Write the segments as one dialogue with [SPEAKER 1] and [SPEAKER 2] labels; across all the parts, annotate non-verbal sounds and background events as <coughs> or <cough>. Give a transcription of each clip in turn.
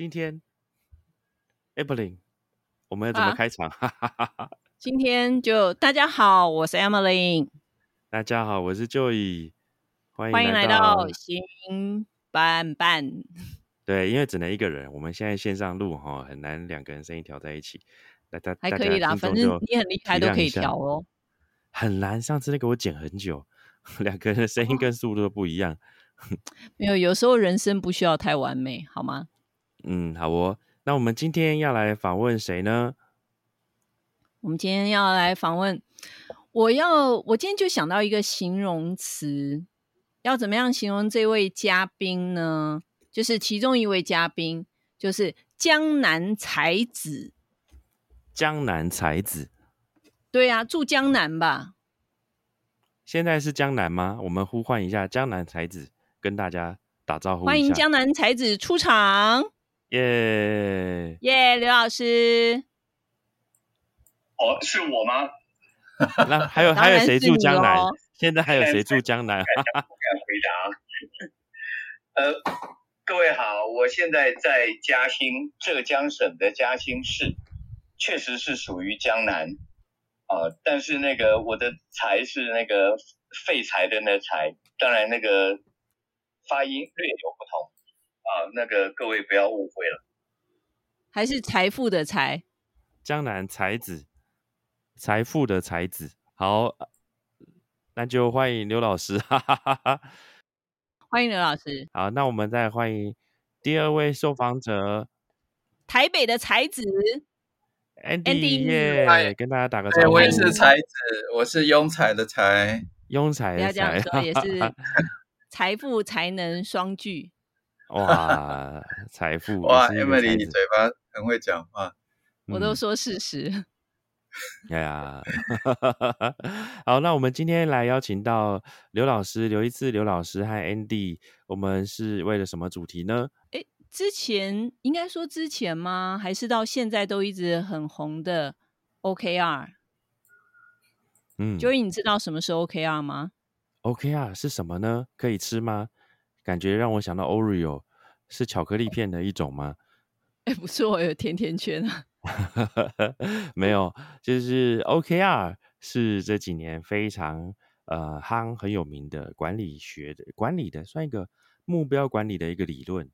[SPEAKER 1] 今天 a p p l i n 我们要怎么开场？<laughs> 哈哈哈哈
[SPEAKER 2] 今天就大家好，我是 Emily，
[SPEAKER 1] 大家好，我是 Joy，欢迎
[SPEAKER 2] 欢迎来
[SPEAKER 1] 到
[SPEAKER 2] 到新班班。
[SPEAKER 1] 对，因为只能一个人，我们现在线上录哈，很难两个人声音调在一起。大家
[SPEAKER 2] 还可以啦，反正你很厉害，都可以调哦。
[SPEAKER 1] 很难，上次那个我剪很久，两个人的声音跟速度都不一样。<laughs>
[SPEAKER 2] 没有，有时候人生不需要太完美，好吗？
[SPEAKER 1] 嗯，好哦。那我们今天要来访问谁呢？
[SPEAKER 2] 我们今天要来访问，我要我今天就想到一个形容词，要怎么样形容这位嘉宾呢？就是其中一位嘉宾，就是江南才子。
[SPEAKER 1] 江南才子，
[SPEAKER 2] 对呀，住江南吧？
[SPEAKER 1] 现在是江南吗？我们呼唤一下江南才子，跟大家打招呼。
[SPEAKER 2] 欢迎江南才子出场！
[SPEAKER 1] 耶
[SPEAKER 2] 耶，刘老师。
[SPEAKER 3] 哦，是我吗？<laughs>
[SPEAKER 1] 那还有还有谁住江南？现在还有谁住江南？
[SPEAKER 3] 不敢回答。<laughs> 呃，各位好，我现在在嘉兴，浙江省的嘉兴市。确实是属于江南啊，但是那个我的才是那个废柴的那才，当然那个发音略有不同啊，那个各位不要误会了。
[SPEAKER 2] 还是财富的财，
[SPEAKER 1] 江南才子，财富的才子，好，那就欢迎刘老师，哈哈哈哈
[SPEAKER 2] 欢迎刘老师。
[SPEAKER 1] 好，那我们再欢迎第二位受访者，
[SPEAKER 2] 台北的才子。
[SPEAKER 1] Andy 耶，跟大家打个招呼。
[SPEAKER 4] 我也是才子，我是庸才的才，
[SPEAKER 1] 庸才的才，
[SPEAKER 2] 也是 <laughs> 财富才能双聚。
[SPEAKER 1] 哇，财富
[SPEAKER 4] 哇，Emily，你嘴巴很会讲话，
[SPEAKER 2] 我都说事实。
[SPEAKER 1] 哎呀，好，那我们今天来邀请到刘老师、刘一次、刘老师和 Andy，我们是为了什么主题呢？
[SPEAKER 2] 哎。之前应该说之前吗？还是到现在都一直很红的 OKR？嗯，Joey，你知道什么是 OKR 吗
[SPEAKER 1] ？OKR 是什么呢？可以吃吗？感觉让我想到 Oreo 是巧克力片的一种吗？
[SPEAKER 2] 哎，不是，我，有甜甜圈啊。<laughs>
[SPEAKER 1] 没有，就是 OKR 是这几年非常呃夯很有名的管理学的管理的，算一个目标管理的一个理论。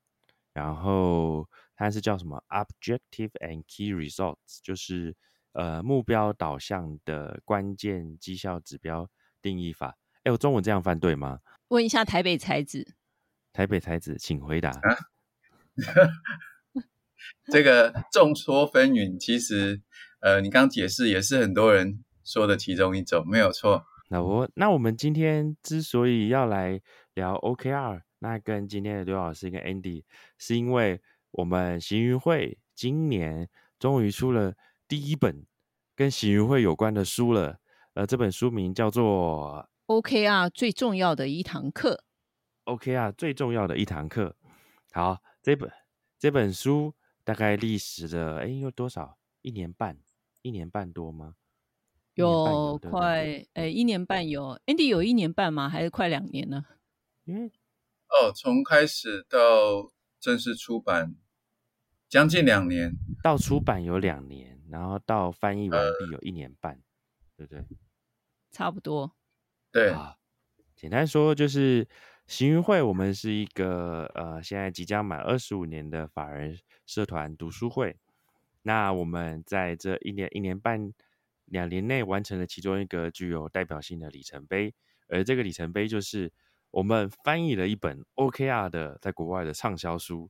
[SPEAKER 1] 然后它是叫什么？Objective and Key Results，就是呃目标导向的关键绩效指标定义法。哎，我中文这样翻对吗？
[SPEAKER 2] 问一下台北才子。
[SPEAKER 1] 台北才子，请回答。
[SPEAKER 4] 啊 <laughs> 这个众说纷纭，其实呃，你刚解释也是很多人说的其中一种，没有错。
[SPEAKER 1] 那我那我们今天之所以要来聊 OKR。那跟今天的刘老师跟 Andy，是因为我们行云会今年终于出了第一本跟行云会有关的书了。呃，这本书名叫做
[SPEAKER 2] OKR 最重要的一堂课。
[SPEAKER 1] OKR 最重要的一堂课。好，这本这本书大概历时的哎有多少？一年半？一年半多吗？
[SPEAKER 2] 有快哎一年半有。Andy 有一年半吗？还是快两年呢？
[SPEAKER 4] 因为哦，从开始到正式出版，将近两年。
[SPEAKER 1] 到出版有两年，然后到翻译完毕有一年半，对不对？
[SPEAKER 2] 差不多。
[SPEAKER 4] 对。
[SPEAKER 1] 简单说就是行云会，我们是一个呃，现在即将满二十五年的法人社团读书会。那我们在这一年、一年半、两年内完成了其中一个具有代表性的里程碑，而这个里程碑就是。我们翻译了一本 OKR 的在国外的畅销书，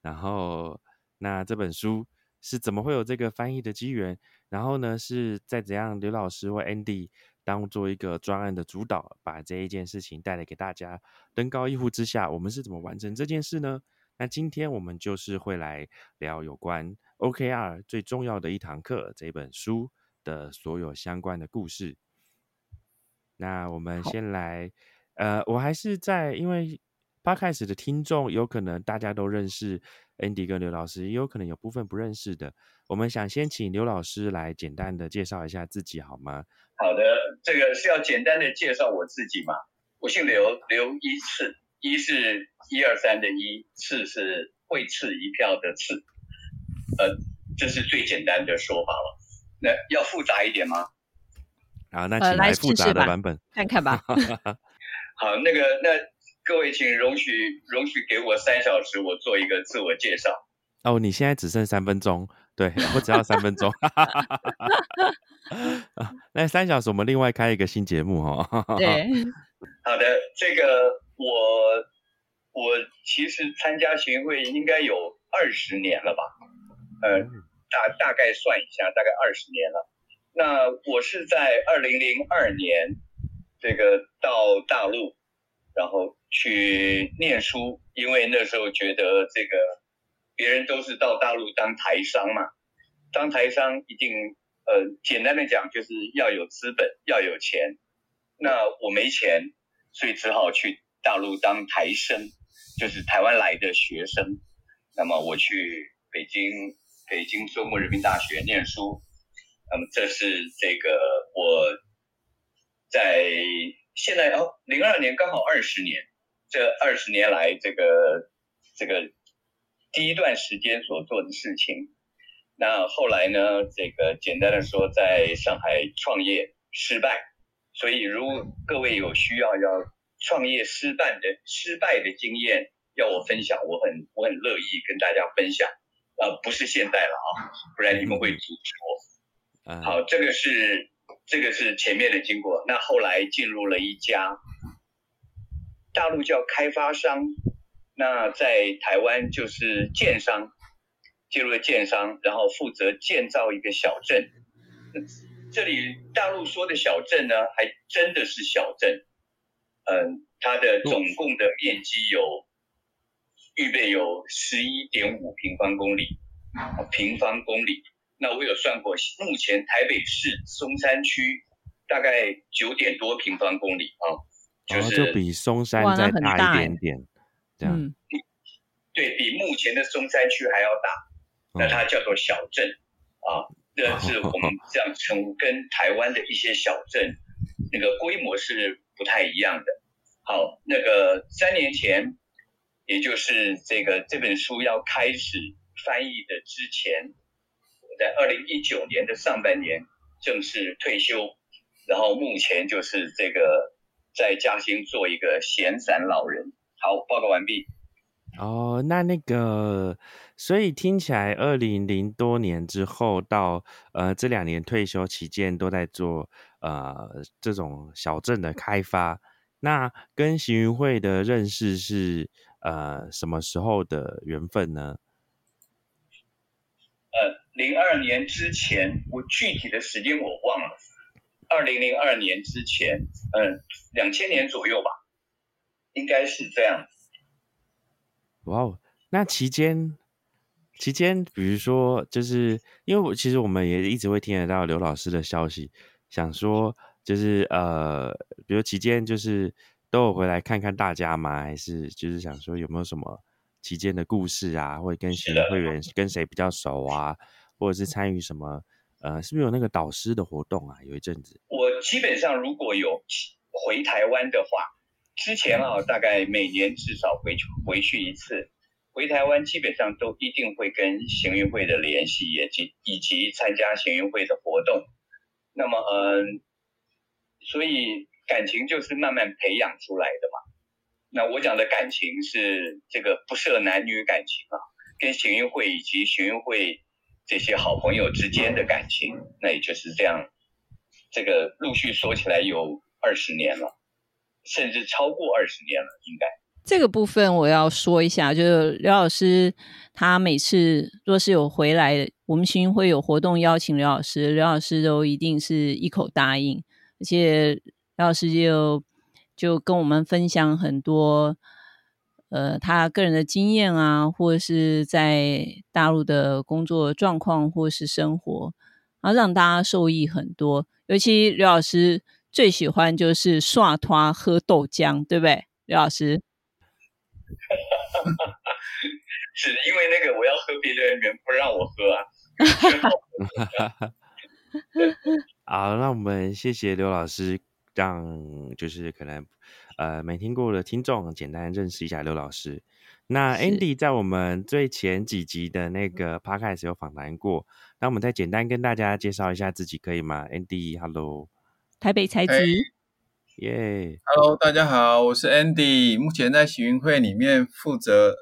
[SPEAKER 1] 然后那这本书是怎么会有这个翻译的机缘？然后呢，是在怎样刘老师或 Andy 当做一个专案的主导，把这一件事情带来给大家，登高一呼之下，我们是怎么完成这件事呢？那今天我们就是会来聊有关 OKR 最重要的一堂课这本书的所有相关的故事。那我们先来。呃，我还是在，因为八开始的听众有可能大家都认识 Andy 跟刘老师，也有可能有部分不认识的。我们想先请刘老师来简单的介绍一下自己，好吗？
[SPEAKER 3] 好的，这个是要简单的介绍我自己嘛？我姓刘，刘一次，一是一二三的一，次是会次一票的次，呃，这是最简单的说法了。那要复杂一点吗？
[SPEAKER 1] 好，那请来复杂的版本。
[SPEAKER 2] 看看吧。<laughs>
[SPEAKER 3] 好，那个那各位请容许容许给我三小时，我做一个自我介绍。
[SPEAKER 1] 哦，你现在只剩三分钟，对，我只要三分钟。啊 <laughs> 那三小时我们另外开一个新节目哦。
[SPEAKER 2] 对，<laughs>
[SPEAKER 3] 好的，这个我我其实参加巡回应该有二十年了吧？呃，大大概算一下，大概二十年了。那我是在二零零二年这个到大陆，然后去念书，因为那时候觉得这个别人都是到大陆当台商嘛，当台商一定呃简单的讲就是要有资本，要有钱。那我没钱，所以只好去大陆当台生，就是台湾来的学生。那么我去北京北京中国人民大学念书，那么这是这个我在现在哦，零二年刚好二十年，这二十年来这个这个第一段时间所做的事情。那后来呢，这个简单的说，在上海创业失败，所以如果各位有需要要创业失败的失败的经验要我分享，我很我很乐意跟大家分享。呃，不是现在了啊，不然你们会阻止我。
[SPEAKER 1] 嗯，
[SPEAKER 3] 好，这个是这个是前面的经过。那后来进入了一家大陆叫开发商，那在台湾就是建商，进入了建商，然后负责建造一个小镇。这里大陆说的小镇呢，还真的是小镇。嗯，它的总共的面积有预备有十一点五平方公里，啊平方公里。那我有算过，目前台北市松山区大概九点多平方公里啊，就
[SPEAKER 1] 哦
[SPEAKER 3] 是、
[SPEAKER 1] 就比松山再大一点点，这样。
[SPEAKER 2] 嗯，
[SPEAKER 3] 对比目前的松山区还要大。那
[SPEAKER 1] 嗯
[SPEAKER 3] 它叫做小镇啊，这是我们这样称呼，跟台湾的一些小镇那个规模是不太一样的。好，那个三年前，也就是这个这本书要开始翻译的之前，我在二零一九年的上半年正式退休，然后目前就是这个在嘉兴做一个闲散老人。好，报告完毕。
[SPEAKER 1] 哦，那那个，所以听起来，二零零多年之后到呃这两年退休期间都在做呃这种小镇的开发。那跟行云会的认识是呃什么时候的缘分呢？
[SPEAKER 3] 呃，零二年之前，我具体的时间我忘了。二零零二年之前，嗯、两千年左右吧，应该是这样。
[SPEAKER 1] 哇哦，那期间期间，比如说，就是因为我其实我们也一直会听得到刘老师的消息，想说就是呃，比如期间就是都有回来看看大家吗？还是就是想说有没有什么期间的故事啊，或者跟学
[SPEAKER 3] 是的
[SPEAKER 1] 会员跟谁比较熟啊，或者是参与什么呃，是不是有那个导师的活动啊？有一阵子
[SPEAKER 3] 我基本上如果有回台湾的话，之前啊，大概每年至少回去回去一次。回台湾基本上都一定会跟行运会的联系，以及以及参加行运会的活动。那么，嗯，所以感情就是慢慢培养出来的嘛。那我讲的感情是这个不设男女感情啊，跟行运会以及行运会这些好朋友之间的感情，那也就是这样。这个陆续说起来有二十年了，甚至超过二十年了，应该。
[SPEAKER 2] 这个部分我要说一下，就是刘老师他每次若是有回来，我们行运会有活动邀请刘老师，刘老师都一定是一口答应，而且刘老师就就跟我们分享很多呃他个人的经验啊，或者是在大陆的工作状况或是生活，然后让大家受益很多。尤其刘老师最喜欢就是刷拖喝豆浆，对不对，刘老师？<laughs>
[SPEAKER 3] 是因为那个我要喝别的人不让我喝啊。<laughs>
[SPEAKER 1] 好，那我们谢谢刘老师，让就是可能呃没听过的听众简单认识一下刘老师。那
[SPEAKER 2] 是
[SPEAKER 1] Andy 在我们最前几集的那个 podcast 有访谈过，那我们再简单跟大家介绍一下自己，可以吗？Andy，Hello，
[SPEAKER 2] 台北才
[SPEAKER 4] 哎
[SPEAKER 2] 子，
[SPEAKER 1] 耶
[SPEAKER 4] ，Hello，大家好，我是 Andy，目前在行运会里面负责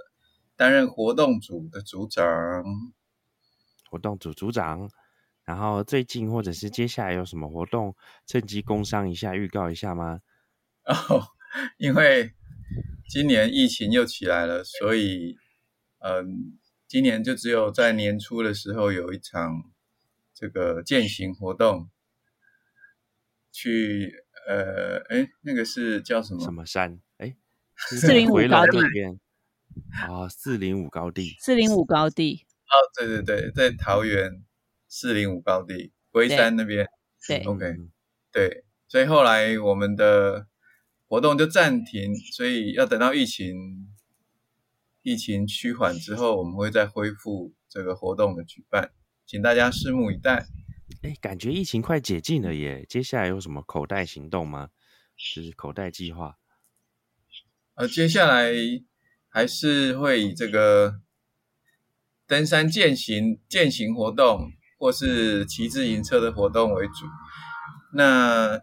[SPEAKER 4] 担任活动组的组长。
[SPEAKER 1] 活动组组长。然后最近或者是接下来有什么活动，趁机工商一下，预告一下吗？<laughs>
[SPEAKER 4] 哦，因为今年疫情又起来了，所以嗯，今年就只有在年初的时候有一场这个践行活动，去呃，哎，那个是叫什么？
[SPEAKER 1] 什么山？哎，是
[SPEAKER 2] 405
[SPEAKER 1] 在回龙
[SPEAKER 2] 高地
[SPEAKER 1] 那边。啊，四零五高地。
[SPEAKER 2] 四零五高地，
[SPEAKER 4] 哦，对对对，在桃园四零五高地龟山那边。
[SPEAKER 2] 对
[SPEAKER 4] ，OK
[SPEAKER 1] 嗯
[SPEAKER 4] 对，所以后来我们的活动就暂停，所以要等到疫情疫情趋缓之后，我们会再恢复这个活动的举办，请大家拭目以待。
[SPEAKER 1] 哎，感觉疫情快解禁了耶！接下来有什么口袋行动吗？就是口袋计划。
[SPEAKER 4] 呃，接下来还是会以这个登山健行健行活动，或是骑自行车的活动为主。那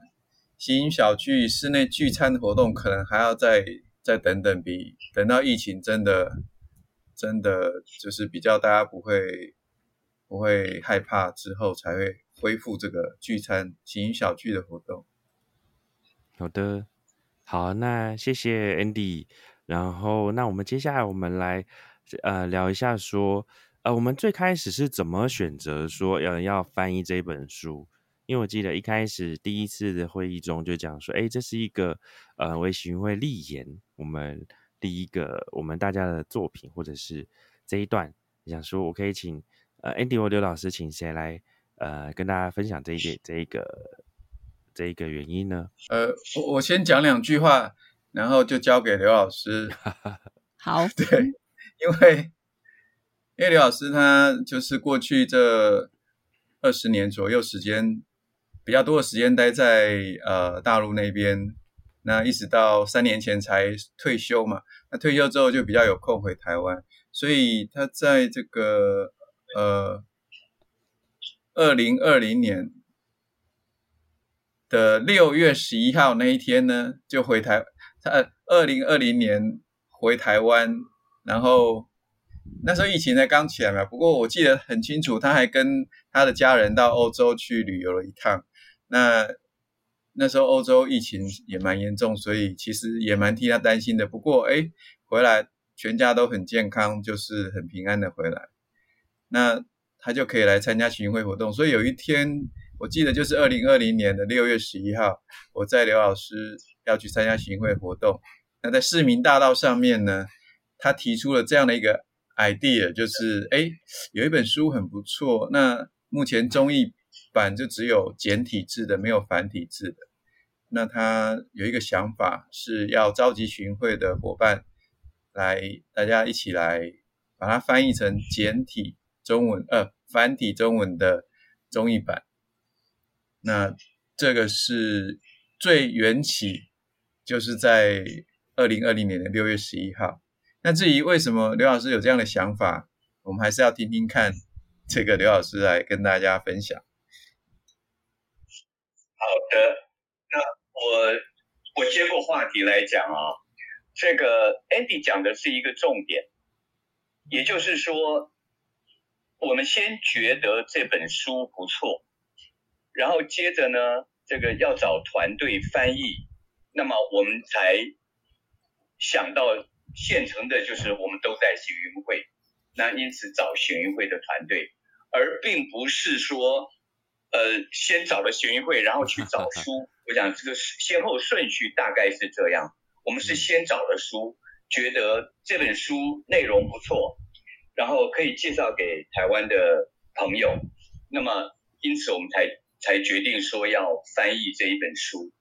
[SPEAKER 4] 行小聚室内聚餐的活动，可能还要再再等等比，等到疫情真的真的就是比较大家不会不会害怕之后，才会恢复这个聚餐行小聚的活动。
[SPEAKER 1] 好的，好，那谢谢 Andy。然后，那我们接下来我们来呃聊一下说，呃，我们最开始是怎么选择说要要翻译这本书？因为我记得一开始第一次的会议中就讲说，哎，这是一个呃为行会立言，我们第一个我们大家的作品，或者是这一段，想说我可以请呃 Andy 或刘老师，请谁来呃跟大家分享这一点这一个这一个原因呢？
[SPEAKER 4] 呃，我我先讲两句话，然后就交给刘老师。<laughs>
[SPEAKER 2] 好，<laughs>
[SPEAKER 4] 对，因为因为刘老师他就是过去这二十年左右时间，比较多的时间待在呃大陆那边，那一直到三年前才退休嘛。那退休之后就比较有空回台湾，所以他在这个呃二零二零年的六月十一号那一天呢，就回台。他二零二零年回台湾，然后那时候疫情才刚起来嘛。不过我记得很清楚，他还跟他的家人到欧洲去旅游了一趟。那那时候欧洲疫情也蛮严重，所以其实也蛮替他担心的。不过哎，回来全家都很健康，就是很平安的回来。那他就可以来参加群会活动。所以有一天，我记得就是二零二零年的六月十一号，我在刘老师要去参加行会活动。那在市民大道上面呢，他提出了这样的一个 idea，就是哎，有一本书很不错。那目前中译版就只有简体字的，没有繁体字的。那他有一个想法，是要召集巡会的伙伴来，大家一起来把它翻译成简体中文，呃，繁体中文的中译版。那这个是最缘起，就是在二零二零年的六月十一号。那至于为什么刘老师有这样的想法，我们还是要听听看这个刘老师来跟大家分享。
[SPEAKER 3] 好的，那我我接过话题来讲啊，这个 Andy 讲的是一个重点，也就是说，我们先觉得这本书不错，然后接着呢，这个要找团队翻译，那么我们才想到现成的就是我们都在行云会，那因此找行云会的团队，而并不是说。呃，先找了行运会，然后去找书。<laughs> 我想这个先后顺序大概是这样。我们是先找了书，觉得这本书内容不错，然后可以介绍给台湾的朋友。那么，因此我们才才决定说要翻译这一本书。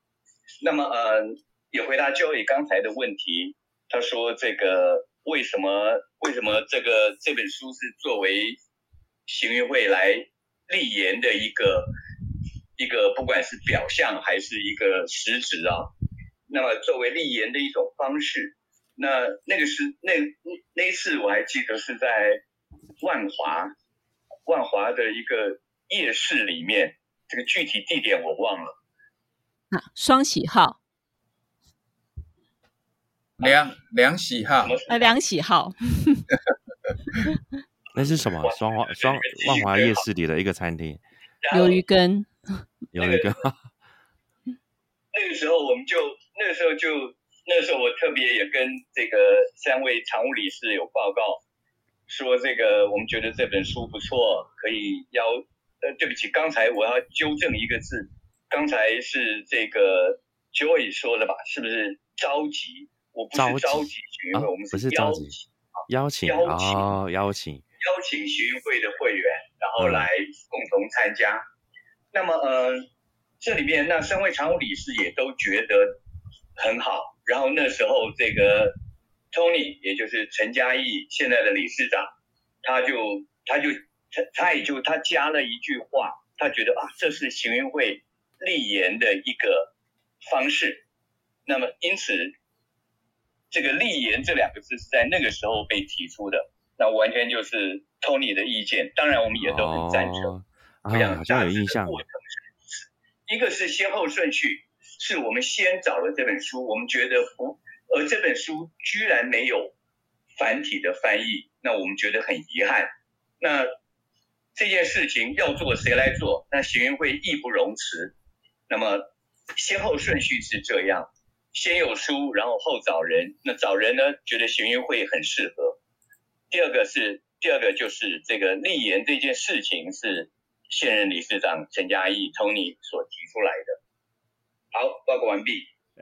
[SPEAKER 3] 那么，呃，也回答 Joey 刚才的问题。他说这个为什么为什么这个这本书是作为行运会来立言的一个一个，不管是表象还是一个实质啊，那么作为立言的一种方式，那那个是那那一次我还记得是在万华万华的一个夜市里面，这个具体地点我忘了。
[SPEAKER 2] 啊，双喜号，
[SPEAKER 4] 梁梁喜号
[SPEAKER 3] 什，么
[SPEAKER 2] 呃，两喜号，<laughs>
[SPEAKER 1] 那是什么？双华双万华夜市里的一个餐厅，
[SPEAKER 2] 鱿鱼羹，
[SPEAKER 1] 鱿鱼羹
[SPEAKER 3] 那个时候我们就那个时候就那时候我特别也跟这个三位常务理事有报告，说这个我们觉得这本书不错，可以邀呃对不起，刚才我要纠正一个字，刚才是这个 Joy 说的吧？是不是着急？我不是
[SPEAKER 1] 召集
[SPEAKER 3] 召集学运会，
[SPEAKER 1] 啊
[SPEAKER 3] 我们
[SPEAKER 1] 不是召集
[SPEAKER 3] 邀
[SPEAKER 1] 请
[SPEAKER 3] 邀请
[SPEAKER 1] 哦，邀请
[SPEAKER 3] 邀请学运会的会员，然后
[SPEAKER 1] 嗯
[SPEAKER 3] 来共同参加。那么，呃，这里面那三位常务理事也都觉得很好。然后那时候，这个 Tony，也就是陈嘉义现在的理事长，他就他就他他也就他加了一句话，他觉得啊，这是行运会立言的一个方式。那么，因此这个“立言”这两个字是在那个时候被提出的，那完全就是 Tony 的意见。当然，我们也都很赞成。
[SPEAKER 1] 哦
[SPEAKER 3] 我
[SPEAKER 1] 啊，好像有印象。
[SPEAKER 3] 一个是先后顺序，是我们先找了这本书，我们觉得不，而这本书居然没有繁体的翻译，那我们觉得很遗憾。那这件事情要做谁来做？那行运会义不容辞。那么先后顺序是这样：先有书，然后后找人。那找人呢，觉得行运会很适合。第二个是第二个就是这个立言这件事情是现任理事长陈嘉义 Tony 所提出来的。好，报告完毕。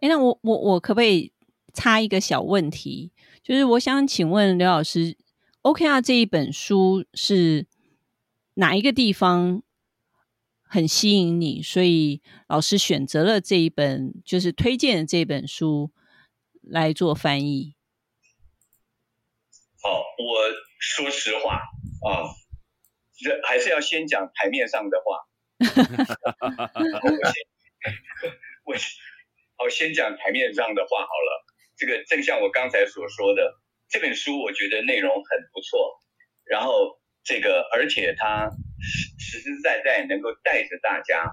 [SPEAKER 2] 哎，那我我我可不可以插一个小问题？就是我想请问刘老师，OKR 这一本书是哪一个地方很吸引你，所以老师选择了这一本，就是推荐的这本书来做翻译？
[SPEAKER 3] 好，我说实话啊，这还是要先讲台面上的话。<laughs> 我，好先讲台面上的话好了。这个正像我刚才所说的，这本书我觉得内容很不错，然后这个而且它实实实在在能够带着大家，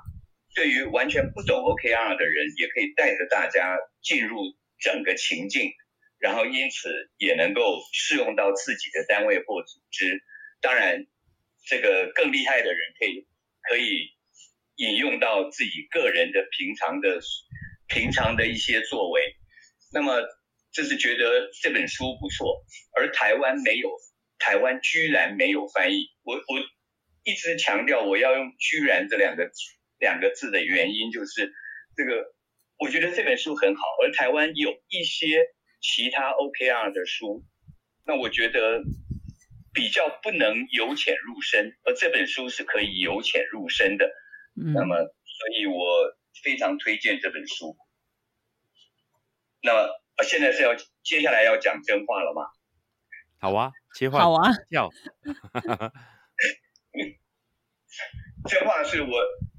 [SPEAKER 3] 对于完全不懂 OKR 的人，也可以带着大家进入整个情境。然后因此也能够适用到自己的单位或组织。当然，这个更厉害的人可以可以引用到自己个人的平常的平常的一些作为。那么，这是觉得这本书不错，而台湾没有，台湾居然没有翻译。我我一直强调我要用“居然”这两个两个字的原因，就是这个我觉得这本书很好，而台湾有一些。其他 OKR 的书，那我觉得比较不能由浅入深，而这本书是可以由浅入深的。
[SPEAKER 2] 嗯，
[SPEAKER 3] 那么，所以我非常推荐这本书。那么，呃现在是要接下来要讲真话了吗？
[SPEAKER 1] 好啊，切换
[SPEAKER 2] 好啊，
[SPEAKER 1] 要，<laughs>
[SPEAKER 3] 真话是我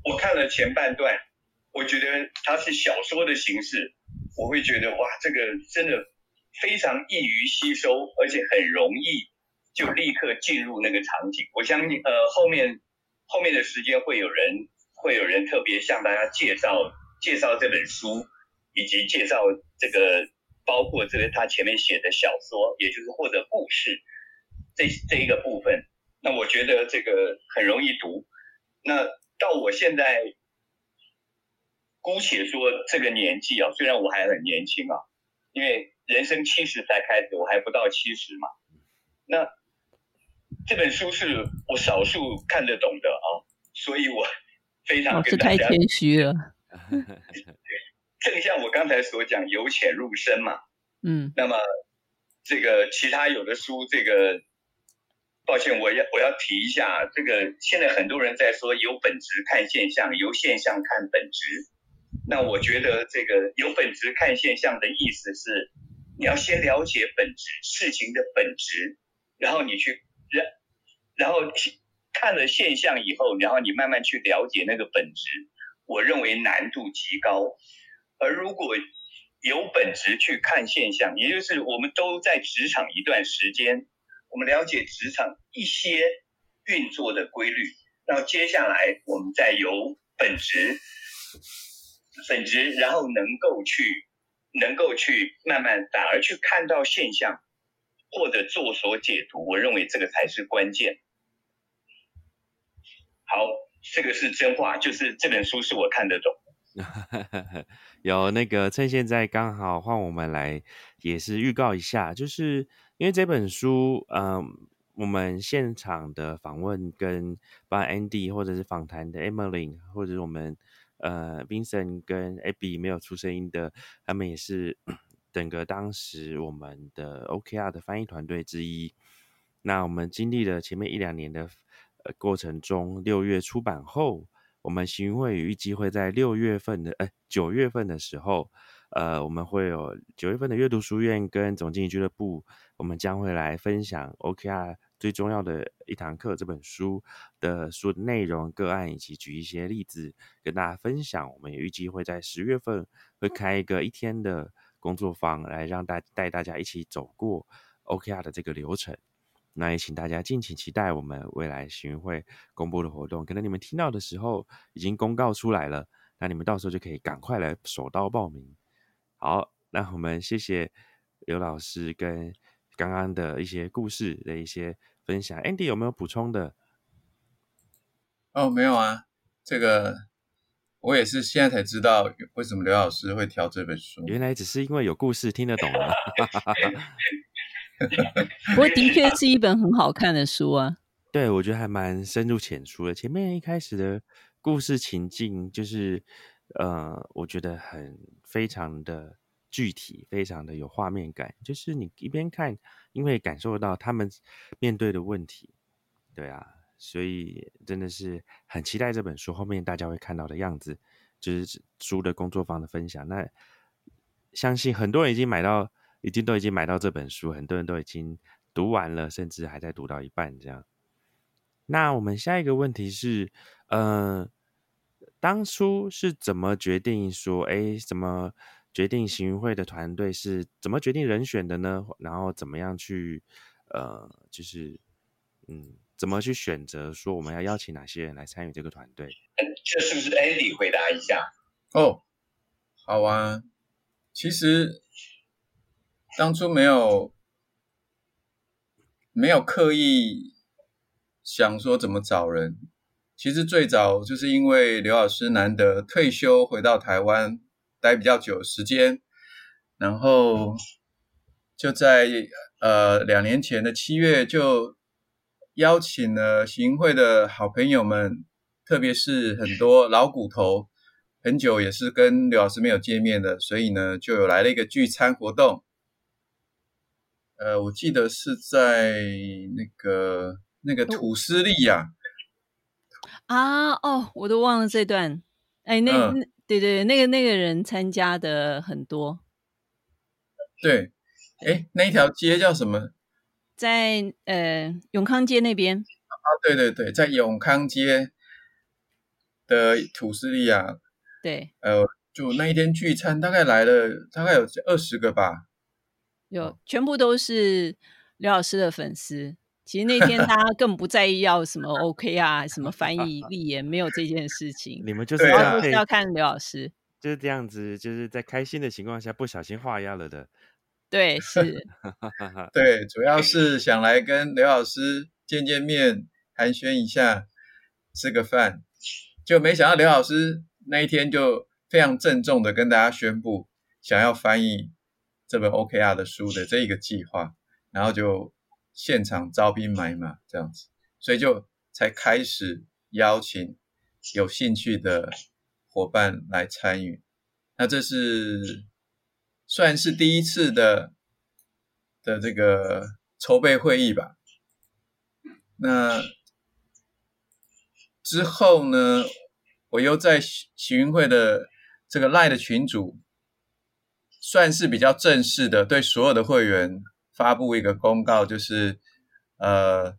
[SPEAKER 3] 我看了前半段，我觉得它是小说的形式。我会觉得哇，这个真的非常易于吸收，而且很容易就立刻进入那个场景。我相信，呃，后面后面的时间会有人会有人特别向大家介绍介绍这本书，以及介绍这个包括这个他前面写的小说，也就是或者故事这这一个部分。那我觉得这个很容易读。那到我现在。姑且说这个年纪啊，虽然我还很年轻啊，因为人生七十才开始，我还不到七十嘛。那这本书是我少数看得懂的啊，所以我非常
[SPEAKER 2] 老师
[SPEAKER 3] 跟大家
[SPEAKER 2] 太谦虚了。<laughs>
[SPEAKER 3] 正像我刚才所讲，由浅入深嘛。<laughs>
[SPEAKER 2] 嗯，
[SPEAKER 3] 那么这个其他有的书，这个抱歉，我要我要提一下，这个现在很多人在说由本质看现象，由现象看本质。那我觉得这个由本质看现象的意思是，你要先了解本质事情的本质，然后你去然然后看了现象以后，然后你慢慢去了解那个本质。我认为难度极高，而如果由本质去看现象，也就是我们都在职场一段时间，我们了解职场一些运作的规律，然后接下来我们再由本质、本质，然后能够去能够去慢慢反而去看到现象，或者做所解读，我认为这个才是关键。好，这个是真话，就是这本书是我看得懂。<laughs>
[SPEAKER 1] 有那个趁现在刚好换我们来，也是预告一下，就是因为这本书，嗯，我们现场的访问跟帮 Andy 或者是访谈的 Emily，或者是我们呃 Vincent 跟 Abby 没有出声音的，他们也是整个当时我们的 OKR 的翻译团队之一。那我们经历了前面一两年的呃过程中，六月出版后。我们行会预计会在六月份的，哎，九月份的时候，呃，我们会有九月份的阅读书院跟总经理俱乐部，我们将会来分享 OKR 最重要的一堂课这本书的书内容、个案以及举一些例子跟大家分享。我们也预计会在十月份会开一个一天的工作坊，来让大带大家一起走过 OKR 的这个流程。那也请大家敬请期待我们未来行运会公布的活动，可能你们听到的时候已经公告出来了，那你们到时候就可以赶快来手刀报名。好，那我们谢谢刘老师跟刚刚的一些故事的一些分享。Andy 有没有补充的？
[SPEAKER 4] 哦，没有啊，这个我也是现在才知道为什么刘老师会挑这本书，
[SPEAKER 1] 原来只是因为有故事听得懂了。<laughs> <laughs>
[SPEAKER 2] 不过的确是一本很好看的书啊。<laughs>
[SPEAKER 1] 对，我觉得还蛮深入浅出的。前面一开始的故事情境，就是呃，我觉得很非常的具体，非常的有画面感。就是你一边看，因为感受到他们面对的问题，对啊，所以真的是很期待这本书后面大家会看到的样子，就是书的工作坊的分享。那相信很多人已经买到。已经都已经买到这本书，很多人都已经读完了，甚至还在读到一半这样。那我们下一个问题是，呃，当初是怎么决定说，哎，怎么决定行运会的团队是怎么决定人选的呢？然后怎么样去，呃，就是，嗯，怎么去选择说我们要邀请哪些人来参与这个团队？
[SPEAKER 3] 这是不是 Andy 回答一下？
[SPEAKER 4] 哦，好啊，其实。当初没有没有刻意想说怎么找人，其实最早就是因为刘老师难得退休回到台湾待比较久时间，然后就在呃两年前的七月就邀请了行会的好朋友们，特别是很多老骨头，很久也是跟刘老师没有见面的，所以呢就有来了一个聚餐活动。呃，我记得是在那个那个土司利亚
[SPEAKER 2] 啊，哦，我都忘了这段。哎，那那对对，那个那个人参加的很多。
[SPEAKER 4] 对，哎，那一条街叫什么？
[SPEAKER 2] 在呃永康街那边。
[SPEAKER 4] 啊，对对对，在永康街的土司利亚。
[SPEAKER 2] 对。
[SPEAKER 4] 呃，就那一天聚餐，大概来了大概有二十个吧。
[SPEAKER 2] 有，全部都是刘老师的粉丝。其实那天 <laughs> 大家更不在意要什么 OK 啊，什么翻译立言，没有这件事情。
[SPEAKER 1] 你们就是
[SPEAKER 2] 就是要看刘老师，
[SPEAKER 1] 就是这样子，就是在开心的情况下不小心画押了的。<laughs>
[SPEAKER 2] 对，是。<laughs>
[SPEAKER 4] 对，主要是想来跟刘老师见见面，寒暄一下，吃个饭。就没想到刘老师那一天就非常郑重的跟大家宣布，想要翻译。这本 OKR 的书的这一个计划，然后就现场招兵买马这样子，所以就才开始邀请有兴趣的伙伴来参与。那这是算是第一次的的这个筹备会议吧。那之后呢，我又在行运会的这个赖的群组。算是比较正式的，对所有的会员发布一个公告，就是呃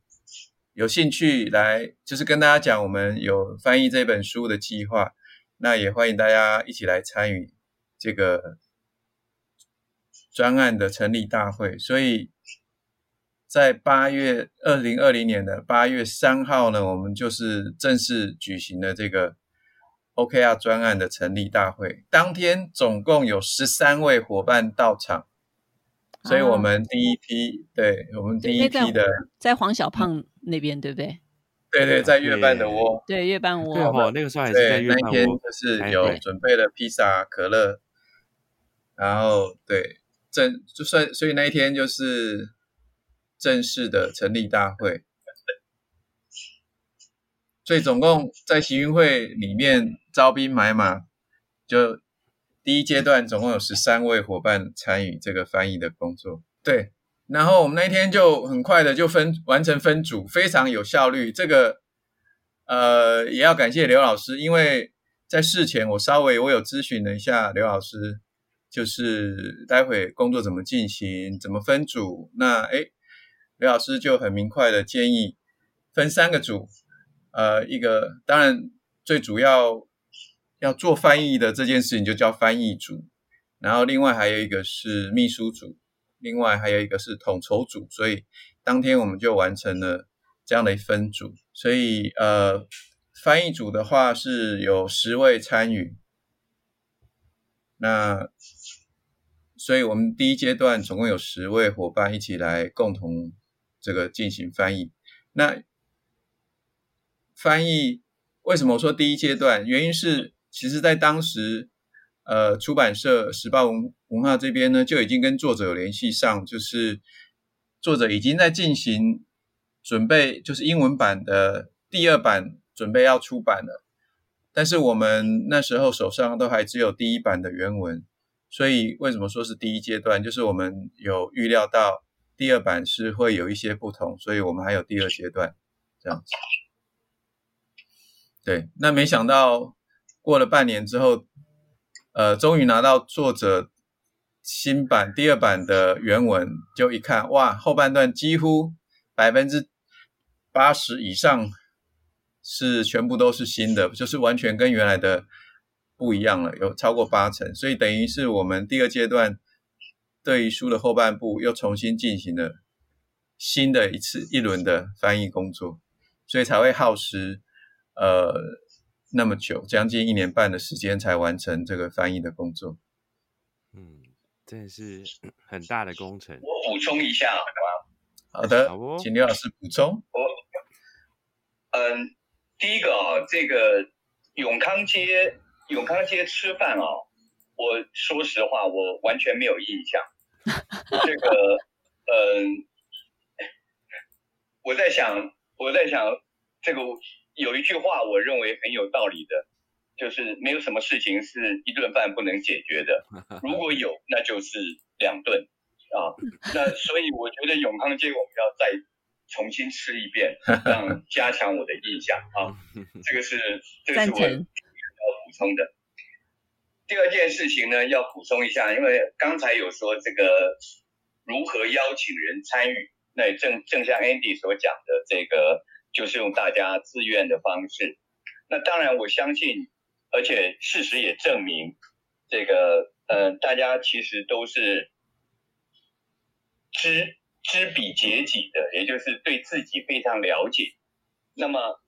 [SPEAKER 4] 有兴趣来，就是跟大家讲我们有翻译这本书的计划，那也欢迎大家一起来参与这个专案的成立大会，所以在八月二零二零年的八月三号呢，我们就是正式举行了这个 OKR 专案的成立大会。当天总共有十三位伙伴到场，所以我们第一批，对我们第一批的
[SPEAKER 2] 在黄小胖那边，对不对？
[SPEAKER 4] 对对，在月半的窝，
[SPEAKER 2] 对月半窝，
[SPEAKER 1] 对哦，那个时候还是在月半窝，
[SPEAKER 4] 那天就是有准备了披萨、可乐，然后对正就算，所以那一天就是正式的成立大会，所以总共在行运会里面招兵买马，就第一阶段总共有十三位伙伴参与这个翻译的工作，对。然后我们那天就很快的就分完成分组，非常有效率。这个呃也要感谢刘老师，因为在事前我稍微我有咨询了一下刘老师，就是待会工作怎么进行，怎么分组。那哎，刘老师就很明快的建议分三个组，呃，一个当然最主要要做翻译的这件事情就叫翻译组，然后另外还有一个是秘书组。另外还有一个是统筹组，所以当天我们就完成了这样的一分组。所以呃，翻译组的话是有十位参与，那所以我们第一阶段总共有十位伙伴一起来共同这个进行翻译。那翻译为什么说第一阶段？原因是其实在当时。呃，出版社时报文文化这边呢，就已经跟作者有联系上，就是作者已经在进行准备，就是英文版的第二版准备要出版了。但是我们那时候手上都还只有第一版的原文，所以为什么说是第一阶段？就是我们有预料到第二版是会有一些不同，所以我们还有第二阶段这样子。对，那没想到过了半年之后。呃，终于拿到作者新版第二版的原文，就一看，哇，后半段几乎百分之八十以上是全部都是新的，就是完全跟原来的不一样了，有超过八成，所以等于是我们第二阶段对于书的后半部又重新进行了新的一次一轮的翻译工作，所以才会耗时，呃。那么久，将近一年半的时间才完成这个翻译的工作。
[SPEAKER 1] 嗯，真的是很大的工程。
[SPEAKER 3] 我补充一下，好
[SPEAKER 4] 吗？好的，请刘老师补充。
[SPEAKER 3] 我，嗯，第一个啊，这个永康街，永康街吃饭啊，我说实话，我完全没有印象。这个，嗯，<laughs> 我在想，我在想这个。有一句话，我认为很有道理的，就是没有什么事情是一顿饭不能解决的。<laughs> 如果有，那就是两顿啊。<laughs> 那所以我觉得永康街我们要再重新吃一遍，让加强我的印象啊。<laughs> 这个是这个是我要补充的。第二件事情呢，要补充一下，因为刚才有说这个如何邀请人参与，那正正像 Andy 所讲的这个。就是用大家自愿的方式，那当然我相信，而且事实也证明，这个呃，大家其实都是知知彼解己的，也就是对自己非常了解。那么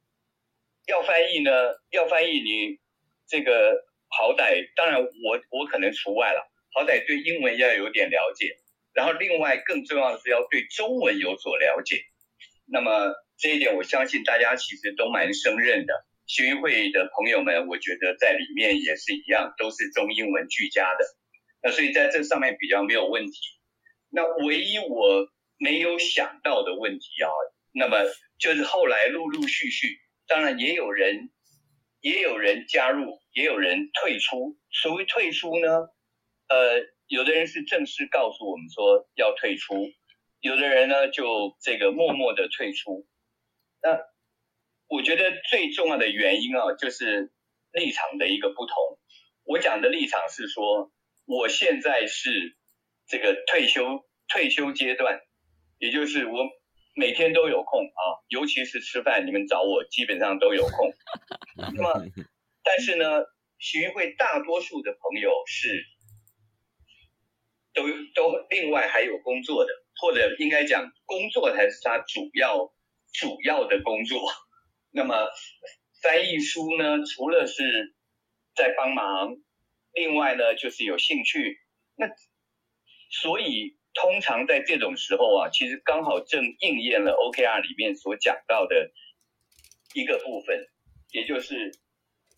[SPEAKER 3] 要翻译呢，要翻译你这个好歹，当然我我可能除外了，好歹对英文要有点了解，然后另外更重要的是要对中文有所了解。那么。这一点我相信大家其实都蛮胜任的，学运会的朋友们，我觉得在里面也是一样，都是中英文俱佳的。那所以在这上面比较没有问题。那唯一我没有想到的问题啊，那么就是后来陆陆续续，当然也有人也有人加入，也有人退出。所谓退出呢，呃，有的人是正式告诉我们说要退出，有的人呢就这个默默的退出。那我觉得最重要的原因啊，就是立场的一个不同。我讲的立场是说，我现在是这个退休退休阶段，也就是我每天都有空啊，尤其是吃饭，你们找我基本上都有空。那么，但是呢，学会大多数的朋友是都都另外还有工作的，或者应该讲工作才是他主要主要的工作。<laughs> 那么翻译书呢，除了是在帮忙，另外呢就是有兴趣。那所以通常在这种时候啊，其实刚好正应验了 OKR 里面所讲到的一个部分，也就是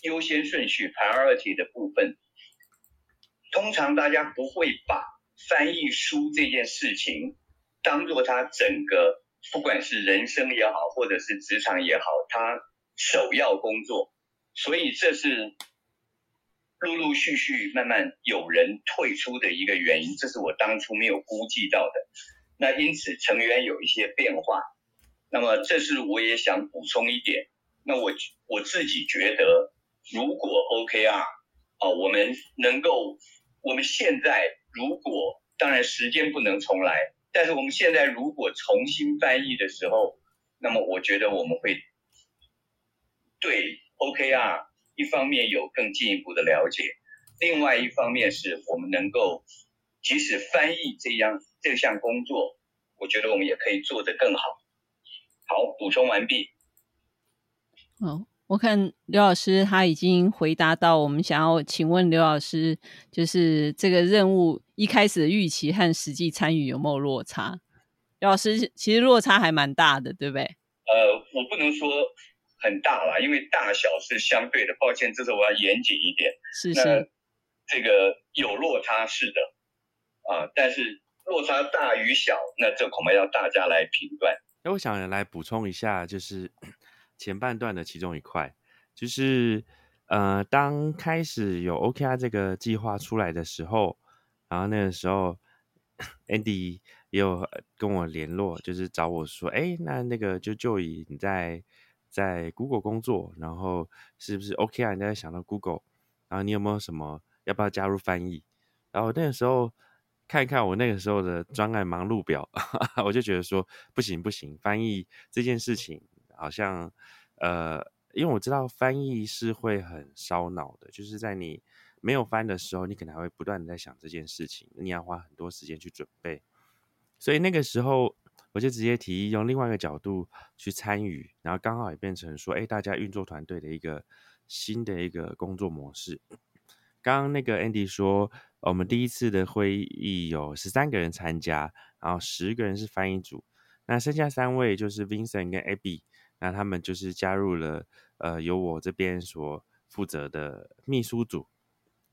[SPEAKER 3] 优先顺序 priority 的部分。通常大家不会把翻译书这件事情当做他整个，不管是人生也好，或者是职场也好，他首要工作。所以这是陆陆续续慢慢有人退出的一个原因，这是我当初没有估计到的。那因此成员有一些变化。那么这是我也想补充一点。那我我自己觉得，如果 OKR 啊，我们能够。我们现在如果当然时间不能重来，但是我们现在如果重新翻译的时候，那么我觉得我们会对 OKR 一方面有更进一步的了解，另外一方面是我们能够即使翻译这样这项工作，我觉得我们也可以做得更好。好，补充完毕。
[SPEAKER 2] 好。我看刘老师他已经回答到我们想要请问刘老师，就是这个任务一开始的预期和实际参与有没有落差？刘老师其实落差还蛮大的，对不对？
[SPEAKER 3] 呃，我不能说很大了，因为大小是相对的。抱歉，这次我要严谨一点。
[SPEAKER 2] 是是，
[SPEAKER 3] 这个有落差是的啊，但是落差大与小，那这恐怕要大家来评断。
[SPEAKER 1] 那我想来补充一下，就是。前半段的其中一块，就是呃，当开始有 OKR 这个计划出来的时候，然后那个时候 <coughs> Andy 也有跟我联络，就是找我说，哎，那那个就就以你在在 Google 工作，然后是不是 OKR？你在想到 Google，然后你有没有什么要不要加入翻译？然后那个时候看一看我那个时候的专案忙碌表，<laughs> 我就觉得说不行不行，翻译这件事情。好像，呃，因为我知道翻译是会很烧脑的，就是在你没有翻的时候，你可能还会不断的在想这件事情，你要花很多时间去准备。所以那个时候，我就直接提议用另外一个角度去参与，然后刚好也变成说，哎，大家运作团队的一个新的一个工作模式。刚刚那个 Andy 说，我们第一次的会议有十三个人参加，然后十个人是翻译组，那剩下三位就是 Vincent 跟 Abby。那他们就是加入了，呃，由我这边所负责的秘书组。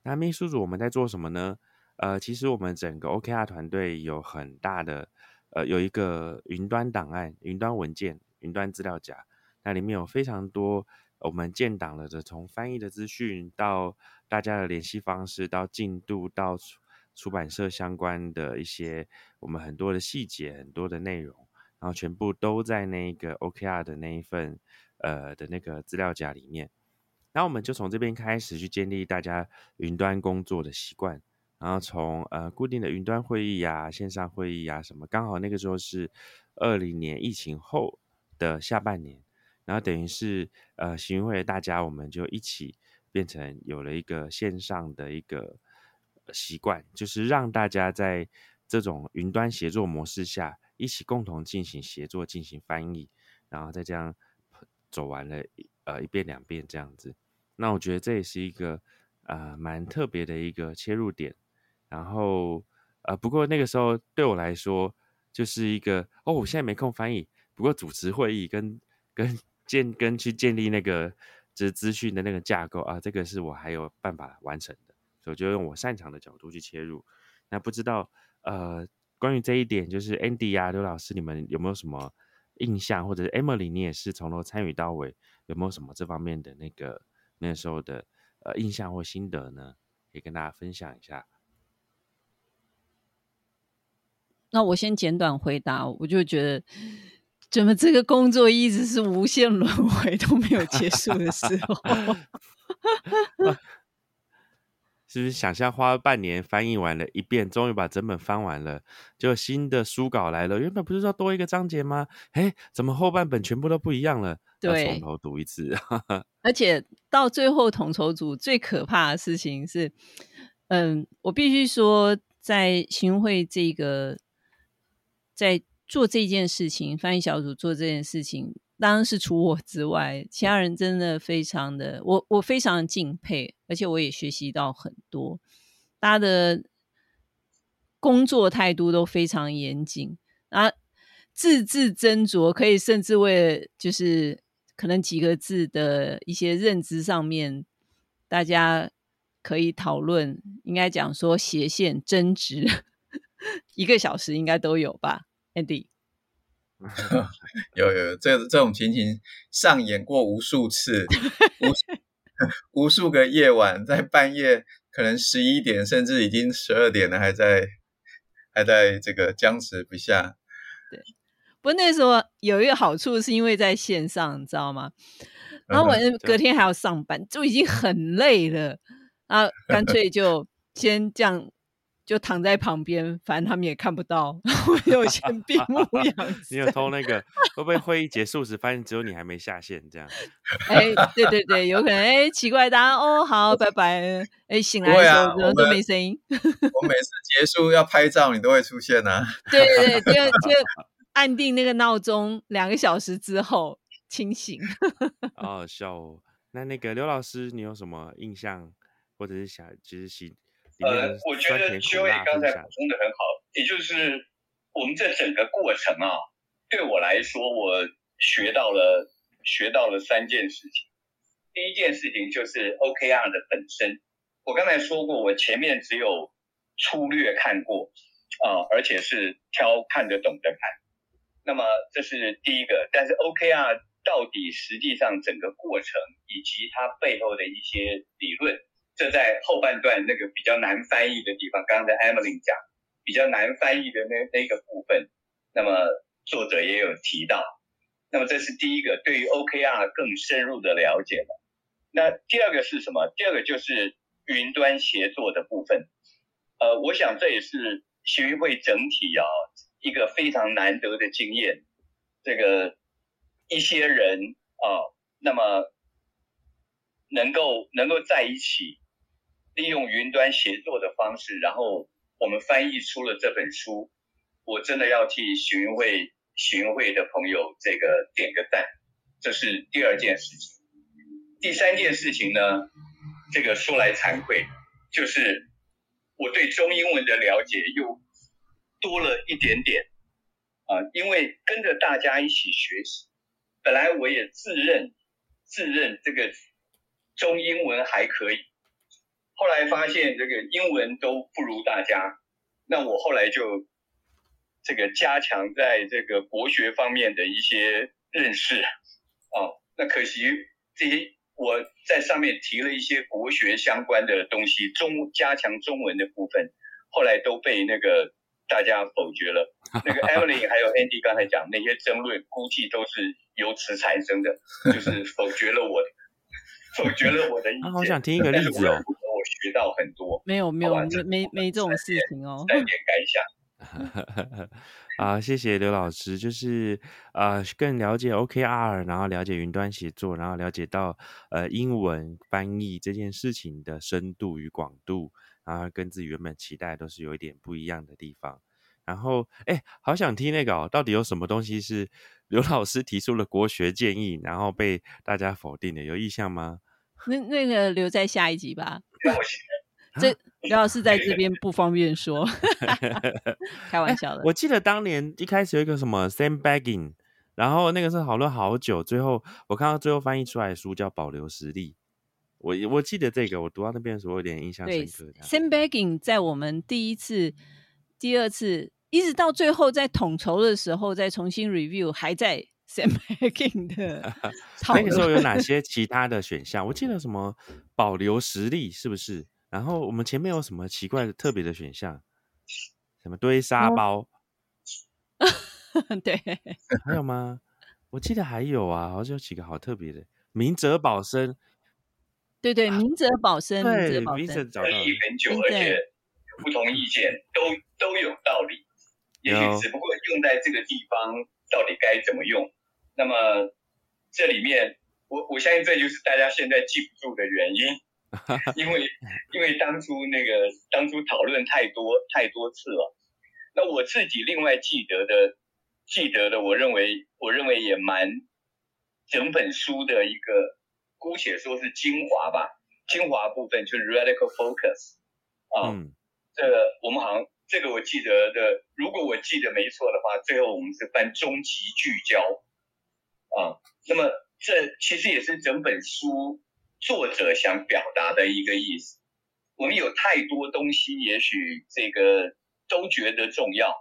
[SPEAKER 1] 那秘书组我们在做什么呢？呃，其实我们整个 OKR 团队有很大的，呃，有一个云端档案、云端文件、云端资料夹，那里面有非常多我们建档了的，从翻译的资讯到大家的联系方式，到进度，到出版社相关的一些我们很多的细节、很多的内容。然后全部都在那个 OKR 的那一份呃的那个资料夹里面。那我们就从这边开始去建立大家云端工作的习惯。然后从呃固定的云端会议啊、线上会议啊什么，刚好那个时候是二零年疫情后的下半年，然后等于是呃行会大家我们就一起变成有了一个线上的一个习惯，就是让大家在这种云端协作模式下。一起共同进行协作，进行翻译，然后再这样走完了，呃，一遍两遍这样子。那我觉得这也是一个呃蛮特别的一个切入点。然后呃，不过那个时候对我来说就是一个哦，我现在没空翻译，不过主持会议跟跟建跟去建立那个就是资讯的那个架构啊，这个是我还有办法完成的，所以就用我擅长的角度去切入。那不知道呃。关于这一点，就是 Andy 啊，刘老师，你们有没有什么印象？或者是 Emily，你也是从头参与到尾，有没有什么这方面的那个那时候的呃印象或心得呢？可以跟大家分享一下。
[SPEAKER 2] 那我先简短回答，我就觉得怎么这个工作一直是无限轮回都没有结束的时候。<laughs> <laughs>
[SPEAKER 1] 是不是想象花半年翻译完了一遍，终于把整本翻完了，就新的书稿来了。原本不是说多一个章节吗？哎，怎么后半本全部都不一样了？
[SPEAKER 2] 对，
[SPEAKER 1] 从头读一次。<laughs>
[SPEAKER 2] 而且到最后统筹组最可怕的事情是，嗯，我必须说，在行会这个在做这件事情，翻译小组做这件事情，当然是除我之外，其他人真的非常的，我我非常敬佩，而且我也学习到很多，大家的工作态度都非常严谨啊，字字斟酌，可以甚至为了就是可能几个字的一些认知上面，大家可以讨论，应该讲说斜线争执，<laughs> 一个小时应该都有吧，Andy。
[SPEAKER 4] 有有这这种情形上演过无数次，无无数个夜晚，在半夜可能十一点，甚至已经十二点了，还在还在这个僵持不下。
[SPEAKER 2] 对，不过那时候有一个好处，是因为在线上，你知道吗？然后我隔天还要上班，就已经很累了，啊，干脆就先这样。就躺在旁边，反正他们也看不到，<laughs> 我有先闭目 <laughs> 养神。
[SPEAKER 1] 你有偷那个？<laughs> 会不会会议结束时发现只有你还没下线？这样？
[SPEAKER 2] 哎，对对对，有可能。哎，奇怪，大家哦，好，拜拜。哎，醒来的时候怎么都没声音？
[SPEAKER 4] 我每次结束要拍照，你都会出现呢。
[SPEAKER 2] 对对对，就就按定那个闹钟，两个小时之后清醒。
[SPEAKER 1] 好好笑哦。那那个刘老师，你有什么印象，或者是想其实喜？
[SPEAKER 3] 呃，我觉得邱伟刚才补充的很好，也就是我们这整个过程啊，对我来说，我学到了学到了三件事情。第一件事情就是 OKR 的本身，我刚才说过，我前面只有粗略看过啊，而且是挑看得懂的看。那么这是第一个，但是 OKR 到底实际上整个过程以及它背后的一些理论。这在后半段那个比较难翻译的地方，刚刚在 Emily 讲比较难翻译的那那个部分，那么作者也有提到。那么这是第一个对于 OKR 更深入的了解了。那第二个是什么？第二个就是云端协作的部分。呃，我想这也是协会整体啊一个非常难得的经验。这个一些人啊，那么能够能够在一起。利用云端协作的方式，然后我们翻译出了这本书。我真的要替巡会巡会的朋友这个点个赞，这是第二件事情。第三件事情呢，这个说来惭愧，就是我对中英文的了解又多了一点点啊，因为跟着大家一起学习，本来我也自认自认这个中英文还可以。后来发现这个英文都不如大家，那我后来就这个加强在这个国学方面的一些认识，哦，那可惜这些我在上面提了一些国学相关的东西，中加强中文的部分，后来都被那个大家否决了。<laughs> 那个 Emily 还有 Andy 刚才讲那些争论，估计都是由此产生的，就是否决了我，否决了我的意见。<laughs>
[SPEAKER 1] 好想听一个例子哦。
[SPEAKER 3] 学到很多，
[SPEAKER 2] 没有没有没没没这种事情哦。
[SPEAKER 3] 再点
[SPEAKER 1] 感想。<laughs> 啊，谢谢刘老师，就是呃更了解 OKR，然后了解云端写作，然后了解到呃英文翻译这件事情的深度与广度，然后跟自己原本期待都是有一点不一样的地方。然后哎，好想听那个哦，到底有什么东西是刘老师提出了国学建议，然后被大家否定的，有意向吗？
[SPEAKER 2] 那那个留在下一集吧。<laughs> 这刘老师在这边不方便说，<laughs> 开玩笑的。
[SPEAKER 1] 我记得当年一开始有一个什么 sandbagging，然后那个是讨论好久，最后我看到最后翻译出来的书叫《保留实力》。我我记得这个，我读到那边的时候有点印象深刻。
[SPEAKER 2] sandbagging 在我们第一次、第二次，一直到最后在统筹的时候再重新 review，还在。Sam King 的 <laughs>
[SPEAKER 1] 那个时候有哪些其他的选项？我记得什么保留实力是不是？然后我们前面有什么奇怪的特别的选项？什么堆沙包？<laughs>
[SPEAKER 2] 对，
[SPEAKER 1] 还有吗？我记得还有啊，好像有几个好特别的，明哲保身。
[SPEAKER 2] 对对，明哲保身，
[SPEAKER 1] 对，
[SPEAKER 3] 明
[SPEAKER 1] 哲
[SPEAKER 3] 找到很久，而且不同意见都都有道理，也许只不过用在这个地方到底该怎么用。那么这里面，我我相信这就是大家现在记不住的原因，<laughs> 因为因为当初那个当初讨论太多太多次了。那我自己另外记得的记得的，我认为我认为也蛮整本书的一个姑且说是精华吧，精华部分就是 radical focus 啊，
[SPEAKER 1] 嗯
[SPEAKER 3] 这个我们好像这个我记得的，如果我记得没错的话，最后我们是翻终极聚焦啊。那么这其实也是整本书作者想表达的一个意思。我们有太多东西，也许这个都觉得重要，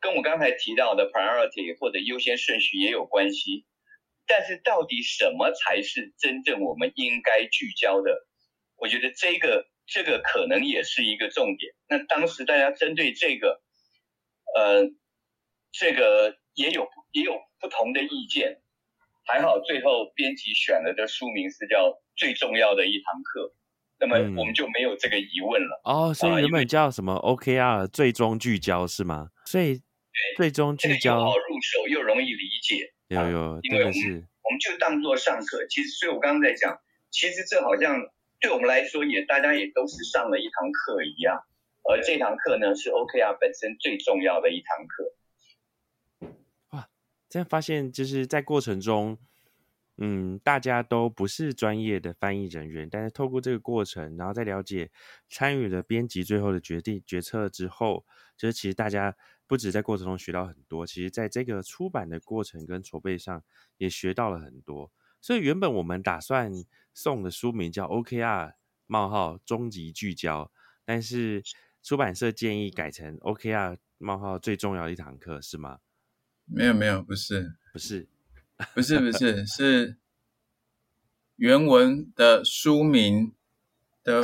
[SPEAKER 3] 跟我刚才提到的 priority 或者优先顺序也有关系。但是到底什么才是真正我们应该聚焦的？我觉得这个这个可能也是一个重点。那当时大家针对这个，呃，这个也有也有不同的意见。还好最后编辑选了的书名是叫《最重要的一堂课》，那么
[SPEAKER 1] 嗯
[SPEAKER 3] 我们就没有这个疑问了。
[SPEAKER 1] 哦，所以原本叫什么 OKR 最终聚焦是吗？所以最终聚焦
[SPEAKER 3] 好入手又容易理解，
[SPEAKER 1] 有有
[SPEAKER 3] 因为我们我们就当做上课。其实，所以我刚刚在讲，其实这好像对我们来说也大家也都是上了一堂课一样。而这堂课呢，是 OKR 本身最重要的一堂课。
[SPEAKER 1] 但发现就是在过程中，嗯，大家都不是专业的翻译人员，但是透过这个过程，然后再了解参与了编辑最后的决定决策之后，就是其实大家不止在过程中学到很多，其实在这个出版的过程跟筹备上也学到了很多。所以原本我们打算送的书名叫 OKR 冒号终极聚焦，但是出版社建议改成 OKR 冒号最重要的一堂课，是吗？
[SPEAKER 4] 没有没有，不是。
[SPEAKER 1] 不是，
[SPEAKER 4] 不是不是是原文的书名的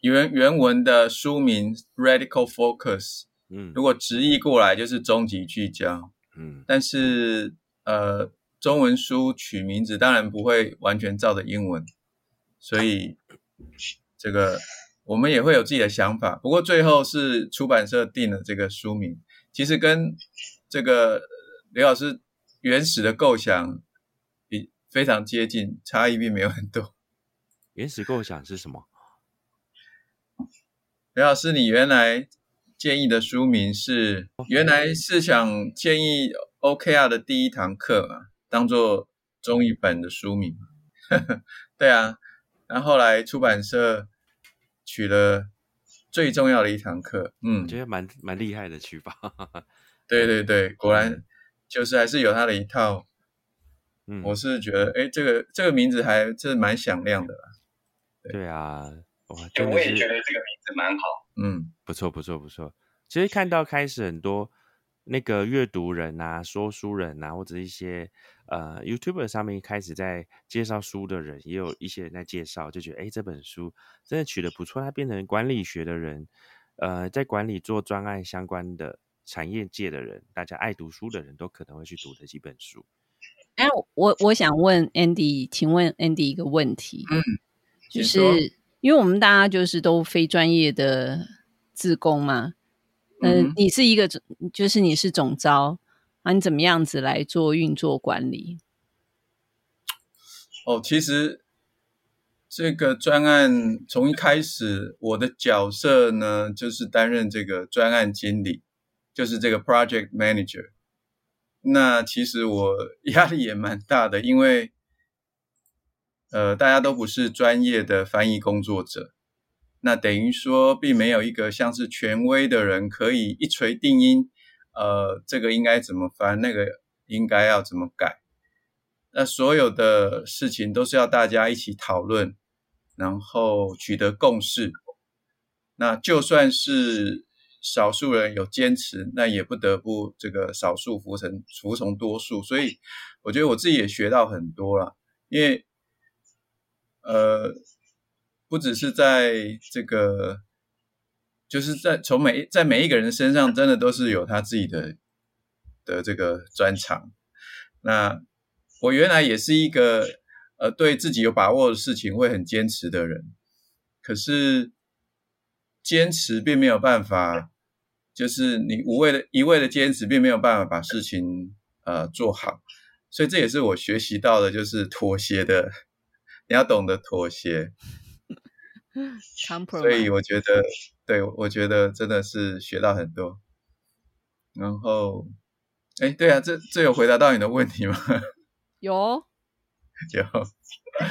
[SPEAKER 4] 原原文的书名 Radical Focus，
[SPEAKER 1] 嗯。
[SPEAKER 4] 如果直译过来就是终极聚焦，
[SPEAKER 1] 嗯。
[SPEAKER 4] 但是呃中文书取名字当然不会完全照着英文，所以这个我们也会有自己的想法。不过最后是出版社定了这个书名，其实跟这个刘老师原始的构想比非常接近，差异并没有很多。
[SPEAKER 1] 原始构想是什么？
[SPEAKER 4] 刘老师，你原来建议的书名是原来是想建议 OKR 的第一堂课嘛，当做中译本的书名。<laughs> 对啊，然后后来出版社取了最重要的一堂课。嗯
[SPEAKER 1] 我，觉得蛮蛮厉害的取法。
[SPEAKER 4] 对对对，果然就是还是有他的一套。
[SPEAKER 1] 嗯，
[SPEAKER 4] 我是觉得，哎，这个这个名字还是蛮响亮的啦。
[SPEAKER 1] 对啊，哇，
[SPEAKER 3] 对，
[SPEAKER 1] 真的
[SPEAKER 3] 我也觉得这个名字蛮好。
[SPEAKER 4] 嗯，
[SPEAKER 1] 不错不错不错。其实看到开始很多那个阅读人啊、说书人啊，或者一些呃 YouTube 上面开始在介绍书的人，也有一些人在介绍，就觉得哎这本书真的取得不错，它变成管理学的人，呃，在管理做专案相关的产业界的人，大家爱读书的人都可能会去读的几本书。
[SPEAKER 2] 哎，我我想问 Andy，请问 Andy 一个问题，
[SPEAKER 4] 嗯，
[SPEAKER 2] 就是因为我们大家就是都非专业的自工嘛，嗯、
[SPEAKER 4] 嗯
[SPEAKER 2] 你是一个总就是你是总招啊，你怎么样子来做运作管理？
[SPEAKER 4] 哦，其实这个专案从一开始，我的角色呢，就是担任这个专案经理，就是这个 project manager。那其实我 <laughs> 压力也蛮大的，因为呃，大家都不是专业的翻译工作者，那等于说并没有一个像是权威的人可以一锤定音，呃，这个应该怎么翻，那个应该要怎么改。那所有的事情都是要大家一起讨论，然后取得共识。那就算是少数人有坚持，那也不得不这个少数服从服从多数。所以我觉得我自己也学到很多了，因为呃，不只是在这个，就是在从每在每一个人身上，真的都是有他自己的的这个专长。那我原来也是一个呃对自己有把握的事情会很坚持的人，可是坚持并没有办法，就是你无谓的一味的坚持，并没有办法把事情呃做好，所以这也是我学习到的，就是妥协的，你要懂得妥协。<laughs> 所以我觉得，对我觉得真的是学到很多。然后，哎，对啊，这这有回答到你的问题吗？<laughs>
[SPEAKER 2] 有，<laughs>
[SPEAKER 4] 有。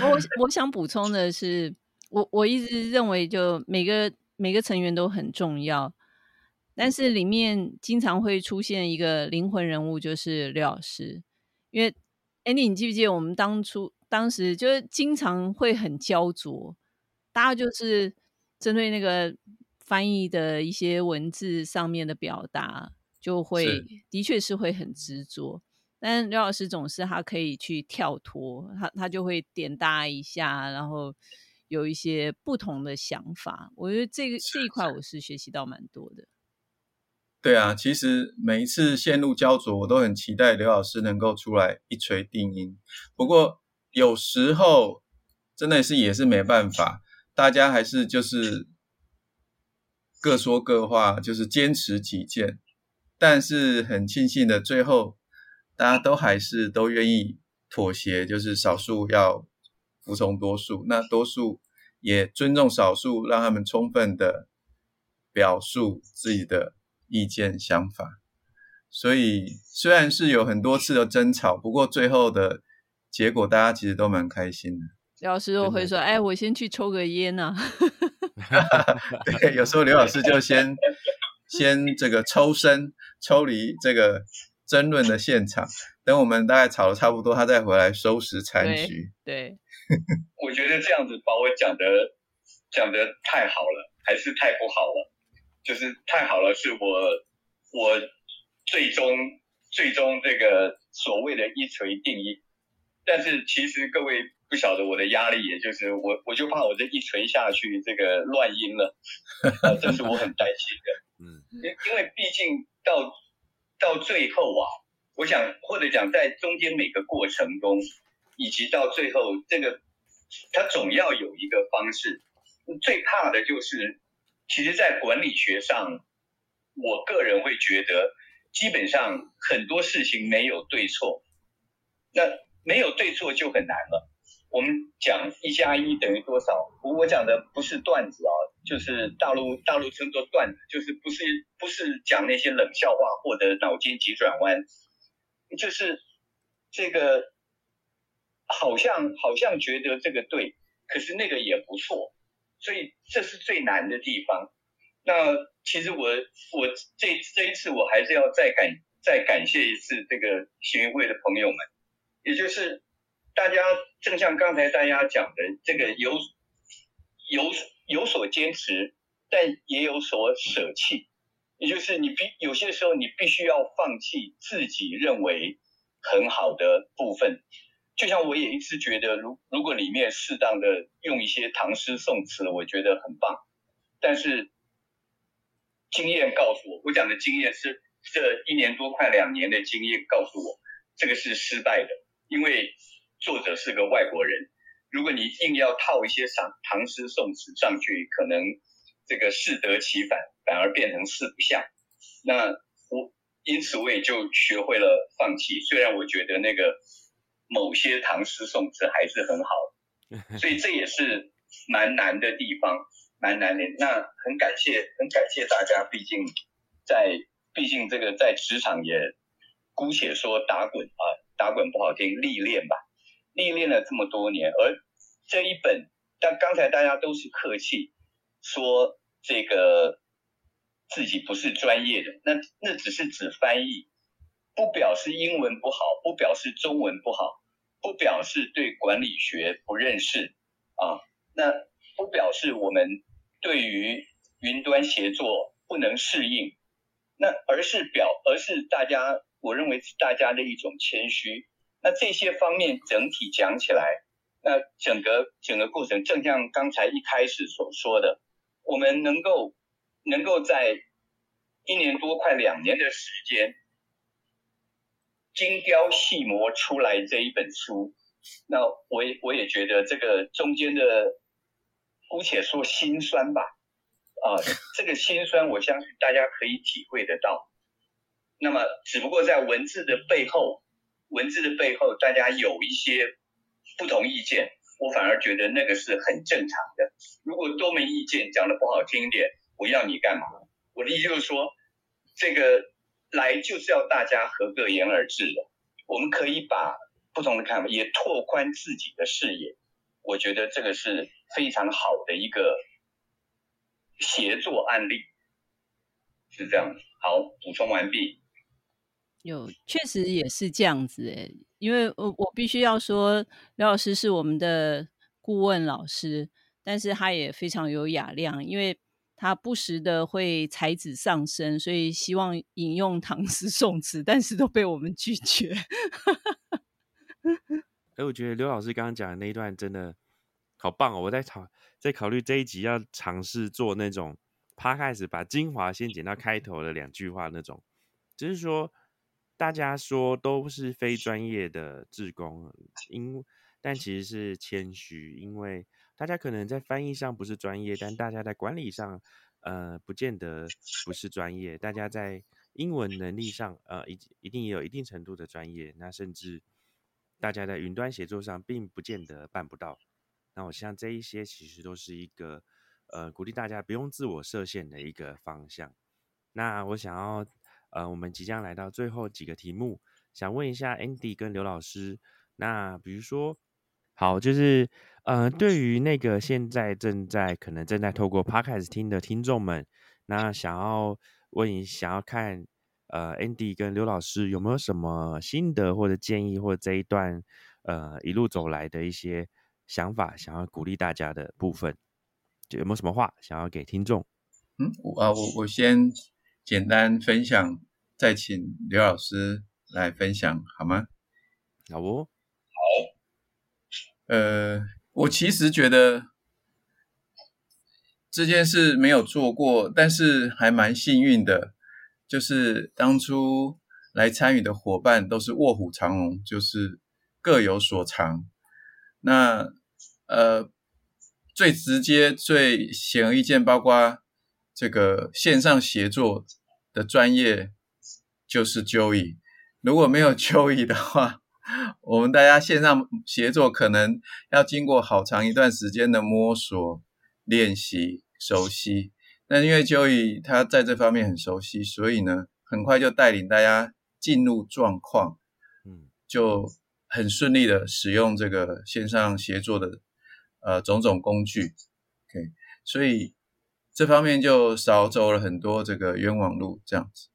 [SPEAKER 2] 我我想补充的是，我我一直认为，就每个每个成员都很重要，但是里面经常会出现一个灵魂人物，就是刘老师。因为 Andy，你记不记得我们当初当时就是经常会很焦灼，大家就是针对那个翻译的一些文字上面的表达。就会的确是会很执着，但刘老师总是他可以去跳脱，他他就会点搭一下，然后有一些不同的想法。我觉得这个这一块我是学习到蛮多的。
[SPEAKER 4] 对啊，其实每一次陷入焦灼，我都很期待刘老师能够出来一锤定音。不过有时候真的是也是没办法，大家还是就是各说各话，就是坚持己见。但是很庆幸的，最后大家都还是都愿意妥协，就是少数要服从多数，那多数也尊重少数，让他们充分的表述自己的意见想法。所以虽然是有很多次的争吵，不过最后的结果大家其实都蛮开心的。
[SPEAKER 2] 刘老师我会说：“哎，我先去抽个烟呐。<laughs> <laughs> ”
[SPEAKER 4] 对，有时候刘老师就先。先这个抽身，抽离这个争论的现场，等我们大概吵的差不多，他再回来收拾残局。
[SPEAKER 2] 对，<laughs>
[SPEAKER 3] 我觉得这样子把我讲的讲的太好了，还是太不好了？就是太好了，是我我最终最终这个所谓的一锤定音，但是其实各位不晓得我的压力，也就是我我就怕我这一锤下去，这个乱音了，这是我很担心的。<laughs> 嗯，因因为毕竟到到最后啊，我想或者讲在中间每个过程中，以及到最后这个，它总要有一个方式。最怕的就是，其实，在管理学上，我个人会觉得，基本上很多事情没有对错，那没有对错就很难了。我们讲一加一等于多少？我讲的不是段子啊，就是大陆大陆称作段子，就是不是不是讲那些冷笑话或者脑筋急转弯，就是这个好像好像觉得这个对，可是那个也不错，所以这是最难的地方。那其实我我这这一次我还是要再感再感谢一次这个行会的朋友们，也就是。大家正像刚才大家讲的，这个有有有所坚持，但也有所舍弃，也就是你必有些时候你必须要放弃自己认为很好的部分。就像我也一直觉得，如如果里面适当的用一些唐诗宋词，我觉得很棒。但是经验告诉我，我讲的经验是这一年多快两年的经验告诉我，这个是失败的，因为。作者是个外国人，如果你硬要套一些唐唐诗宋词上去，可能这个适得其反，反而变成四不像。那我因此我也就学会了放弃。虽然我觉得那个某些唐诗宋词还是很好，<laughs> 所以这也是蛮难的地方，蛮难的。那很感谢，很感谢大家，毕竟在毕竟这个在职场也姑且说打滚啊，打滚不好听，历练吧。历练了这么多年，而这一本，但刚才大家都是客气说这个自己不是专业的，那那只是指翻译，不表示英文不好，不表示中文不好，不表示对管理学不认识啊，那不表示我们对于云端协作不能适应，那而是表，而是大家，我认为是大家的一种谦虚。那这些方面整体讲起来，那整个整个过程，正像刚才一开始所说的，我们能够能够在一年多快两年的时间，精雕细磨出来这一本书，那我也我也觉得这个中间的，姑且说心酸吧，啊，这个心酸我相信大家可以体会得到。那么只不过在文字的背后。文字的背后，大家有一些不同意见，我反而觉得那个是很正常的。如果都没意见，讲的不好听一点，我要你干嘛？我的意思就是说，这个来就是要大家合个言而至的。我们可以把不同的看法也拓宽自己的视野。我觉得这个是非常好的一个协作案例，是这样。好，补充完毕。
[SPEAKER 2] 有，确实也是这样子诶，因为我我必须要说，刘老师是我们的顾问老师，但是他也非常有雅量，因为他不时的会才子上身，所以希望引用唐诗宋词，但是都被我们拒绝。<laughs>
[SPEAKER 1] 哎，我觉得刘老师刚刚讲的那一段真的好棒哦！我在考在考虑这一集要尝试做那种趴开始把精华先剪到开头的两句话那种，只是说。大家说都是非专业的志工，因但其实是谦虚，因为大家可能在翻译上不是专业，但大家在管理上，呃，不见得不是专业。大家在英文能力上，呃，一一定也有一定程度的专业。那甚至大家在云端协作上，并不见得办不到。那我像这一些，其实都是一个呃鼓励大家不用自我设限的一个方向。那我想要。呃，我们即将来到最后几个题目，想问一下 Andy 跟刘老师。那比如说，好，就是呃，对于那个现在正在可能正在透过 Podcast 听的听众们，那想要问你，想要看呃 Andy 跟刘老师有没有什么心得或者建议，或者这一段呃一路走来的一些想法，想要鼓励大家的部分，就有没有什么话想要给听众？
[SPEAKER 4] 嗯，我啊，我我先。简单分享，再请刘老师来分享好吗？
[SPEAKER 1] 好不？
[SPEAKER 4] 呃，我其实觉得这件事没有做过，但是还蛮幸运的，就是当初来参与的伙伴都是卧虎藏龙，就是各有所长。那呃，最直接、最显而易见，包括这个线上协作。的专业就是 Joey，如果没有 <laughs> Joey 的话，<laughs> 我们大家线上协作可能要经过好长一段时间的摸索、练习、熟悉。那因为 Joey 他在这方面很熟悉，所以呢，很快就带领大家进入状况，嗯，就很顺利的使用这个线上协作的呃种种工具。OK，所以。这方面就少走了很多这个冤枉路，这样子。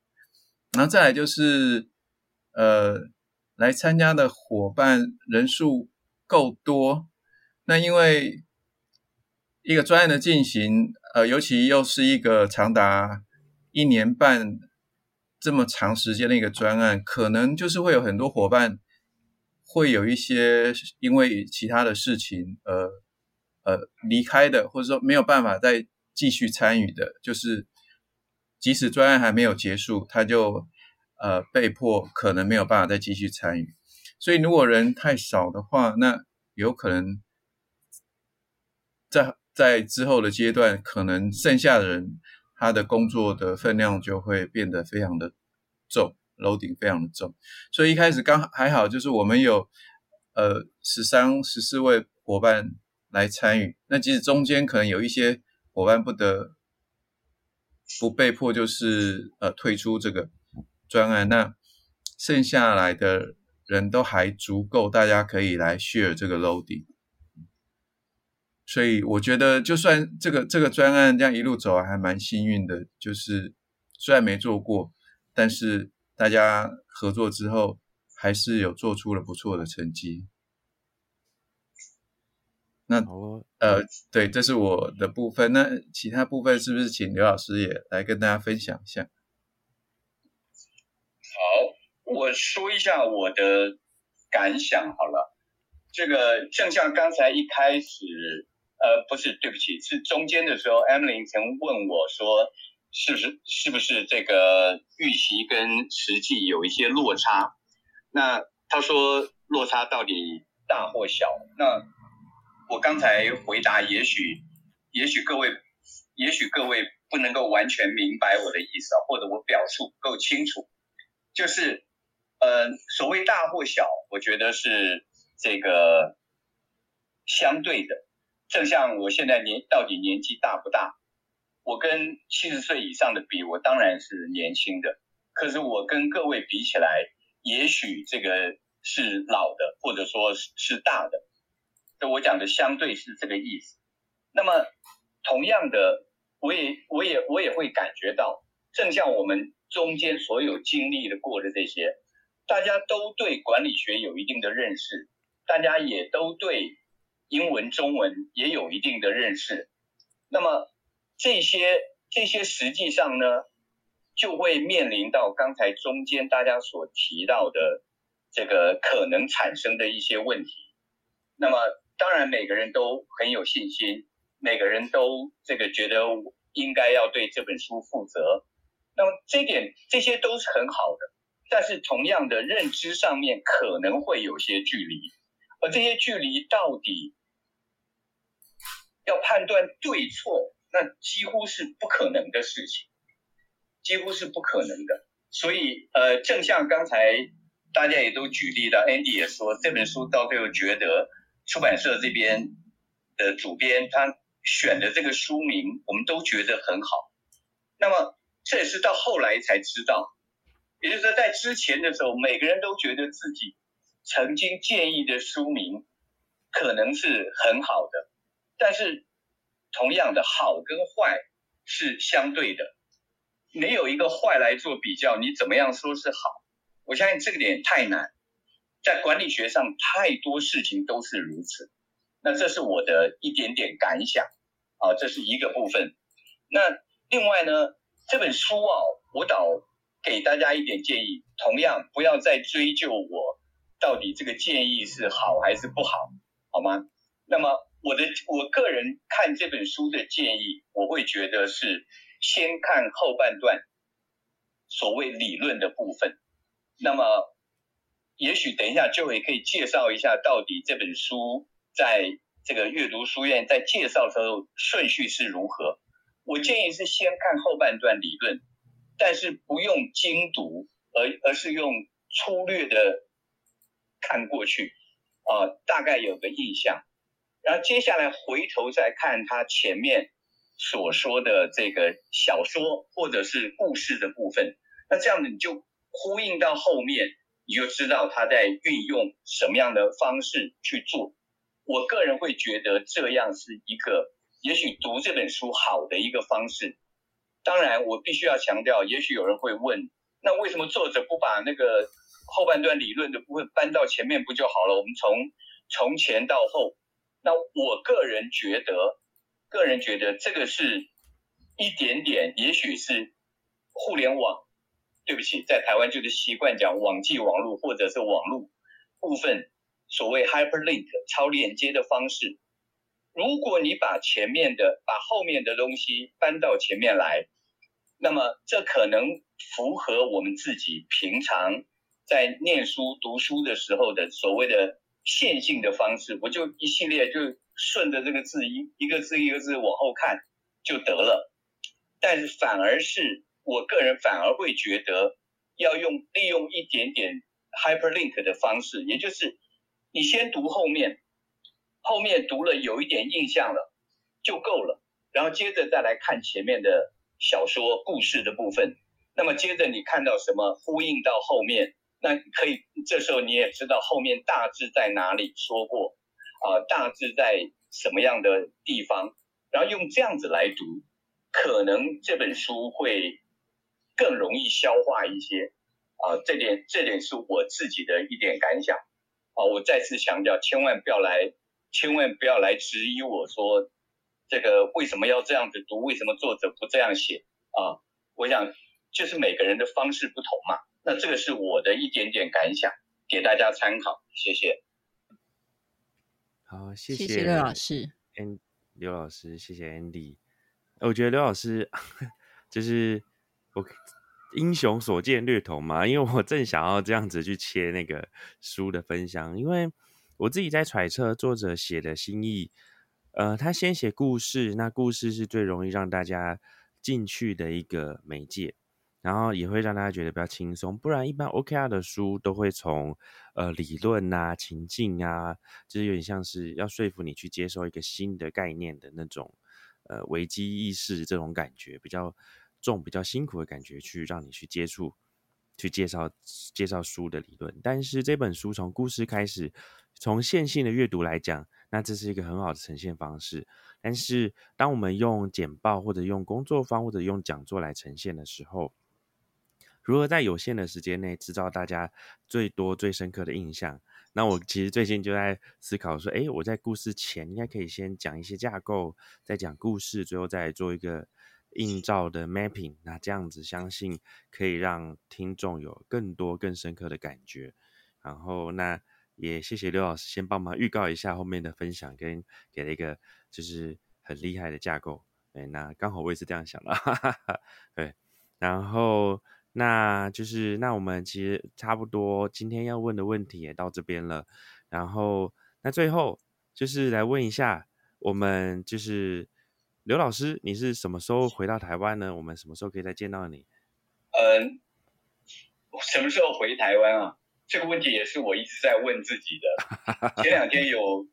[SPEAKER 4] 然后再来就是，呃，来参加的伙伴人数够多，那因为一个专业的进行，呃，尤其又是一个长达一年半这么长时间的一个专案，可能就是会有很多伙伴会有一些因为其他的事情，呃呃离开的，或者说没有办法再。继续参与的，就是即使专案还没有结束，他就呃被迫可能没有办法再继续参与。所以如果人太少的话，那有可能在在之后的阶段，可能剩下的人他的工作的分量就会变得非常的重楼顶非常的重。所以一开始刚还好，就是我们有呃十三十四位伙伴来参与，那即使中间可能有一些。伙伴不得不被迫就是呃退出这个专案，那剩下来的人都还足够，大家可以来 share 这个 loading。所以我觉得，就算这个这个专案这样一路走来，还蛮幸运的。就是虽然没做过，但是大家合作之后，还是有做出了不错的成绩。那呃，对，这是我的部分。那其他部分是不是请刘老师也来跟大家分享一下？
[SPEAKER 3] 我说一下我的感想好了。这个正像刚才一开始，呃，不是，对不起，是中间的时候，Emily 曾问我说，是不是是不是这个预期跟实际有一些落差？那他说落差到底大或小？那我刚才回答，也许，也许各位，也许各位不能够完全明白我的意思啊，或者我表述不够清楚。就是，呃，所谓大或小，我觉得是这个相对的，正像我现在年到底年纪大不大？我跟七十岁以上的比，我当然是年轻的。可是我跟各位比起来，也许这个是老的，或者说是是大的。那我讲的相对是这个意思。那么同样的，我也我也我也会感觉到，正像我们中间所有经历的过的这些，大家都对管理学有一定的认识，大家也都对英文、中文也有一定的认识。那么这些这些实际上呢，就会面临到刚才中间大家所提到的这个可能产生的一些问题。那么当然每个人都很有信心，每个人都这个觉得应该要对这本书负责。那么这点这些都是很好的，但是同样的认知上面可能会有些距离，而这些距离到底要判断对错。那几乎是不可能的事情，几乎是不可能的。所以，呃，正像刚才大家也都举例了，Andy 也说，这本书到最后觉得出版社这边的主编他选的这个书名，我们都觉得很好。那么，这也是到后来才知道，也就是说，在之前的时候，每个人都觉得自己曾经建议的书名可能是很好的，但是。同样的好跟坏是相对的，没有一个坏来做比较，你怎么样说是好？我相信这个点太难，在管理学上太多事情都是如此。那这是我的一点点感想啊，这是一个部分。那另外呢，这本书啊，我倒给大家一点建议，同样不要再追究我到底这个建议是好还是不好，好吗？那么。我的我个人看这本书的建议，我会觉得是先看后半段，所谓理论的部分。那么，也许等一下就会可以介绍一下，到底这本书在这个阅读书院在介绍的时候顺序是如何。我建议是先看后半段理论，但是不用精读，而而是用粗略的看过去，啊，大概有个印象。然后接下来回头再看他前面所说的这个小说或者是故事的部分，那这样子你就呼应到后面，你就知道他在运用什么样的方式去做。我个人会觉得这样是一个也许读这本书好的一个方式。当然，我必须要强调，也许有人会问，那为什么作者不把那个后半段理论的部分搬到前面不就好了？我们从从前到后。那我个人觉得，个人觉得这个是一点点，也许是互联网，对不起，在台湾就是习惯讲网际网络或者是网络部分，所谓 hyperlink 超链接的方式。如果你把前面的、把后面的东西搬到前面来，那么这可能符合我们自己平常在念书读书的时候的所谓的。线性的方式，我就一系列就顺着这个字一一个字一个字往后看就得了。但是反而是我个人反而会觉得要用利用一点点 hyperlink 的方式，也就是你先读后面，后面读了有一点印象了就够了，然后接着再来看前面的小说故事的部分。那么接着你看到什么呼应到后面。那可以，这时候你也知道后面大致在哪里说过，啊，大致在什么样的地方，然后用这样子来读，可能这本书会更容易消化一些，啊，这点这点是我自己的一点感想，啊，我再次强调，千万不要来，千万不要来质疑我说这个为什么要这样子读，为什么作者不这样写啊？我想就是每个人的方式不同嘛。那这个是我的一点点感想，给大家参考，谢谢。
[SPEAKER 1] 好，谢
[SPEAKER 2] 谢刘老师。
[SPEAKER 1] 嗯刘老师，谢谢 Andy。我觉得刘老师 <laughs> 就是我英雄所见略同嘛，因为我正想要这样子去切那个书的分享，因为我自己在揣测作者写的心意。呃，他先写故事，那故事是最容易让大家进去的一个媒介。然后也会让大家觉得比较轻松。不然一般 OKR 的书都会从呃理论啊、情境啊，就是有点像是要说服你去接受一个新的概念的那种呃危机意识这种感觉比较重、比较辛苦的感觉，去让你去接触、去介绍介绍书的理论。但是这本书从故事开始，从线性的阅读来讲，那这是一个很好的呈现方式。但是当我们用简报或者用工作坊或者用讲座来呈现的时候，如何在有限的时间内制造大家最多最深刻的印象？那我其实最近就在思考说，诶，我在故事前应该可以先讲一些架构，再讲故事，最后再做一个映照的 mapping。那这样子相信可以让听众有更多更深刻的感觉。然后那也谢谢刘老师先帮忙预告一下后面的分享，跟给了一个就是很厉害的架构。对，那刚好我也是这样想的。<laughs> 对，然后。那就是那我们其实差不多今天要问的问题也到这边了，然后那最后就是来问一下，我们就是刘老师，你是什么时候回到台湾呢？我们什么时候可以再见到你？
[SPEAKER 3] 嗯，什么时候回台湾啊？这个问题也是我一直在问自己的。<laughs> 前两天有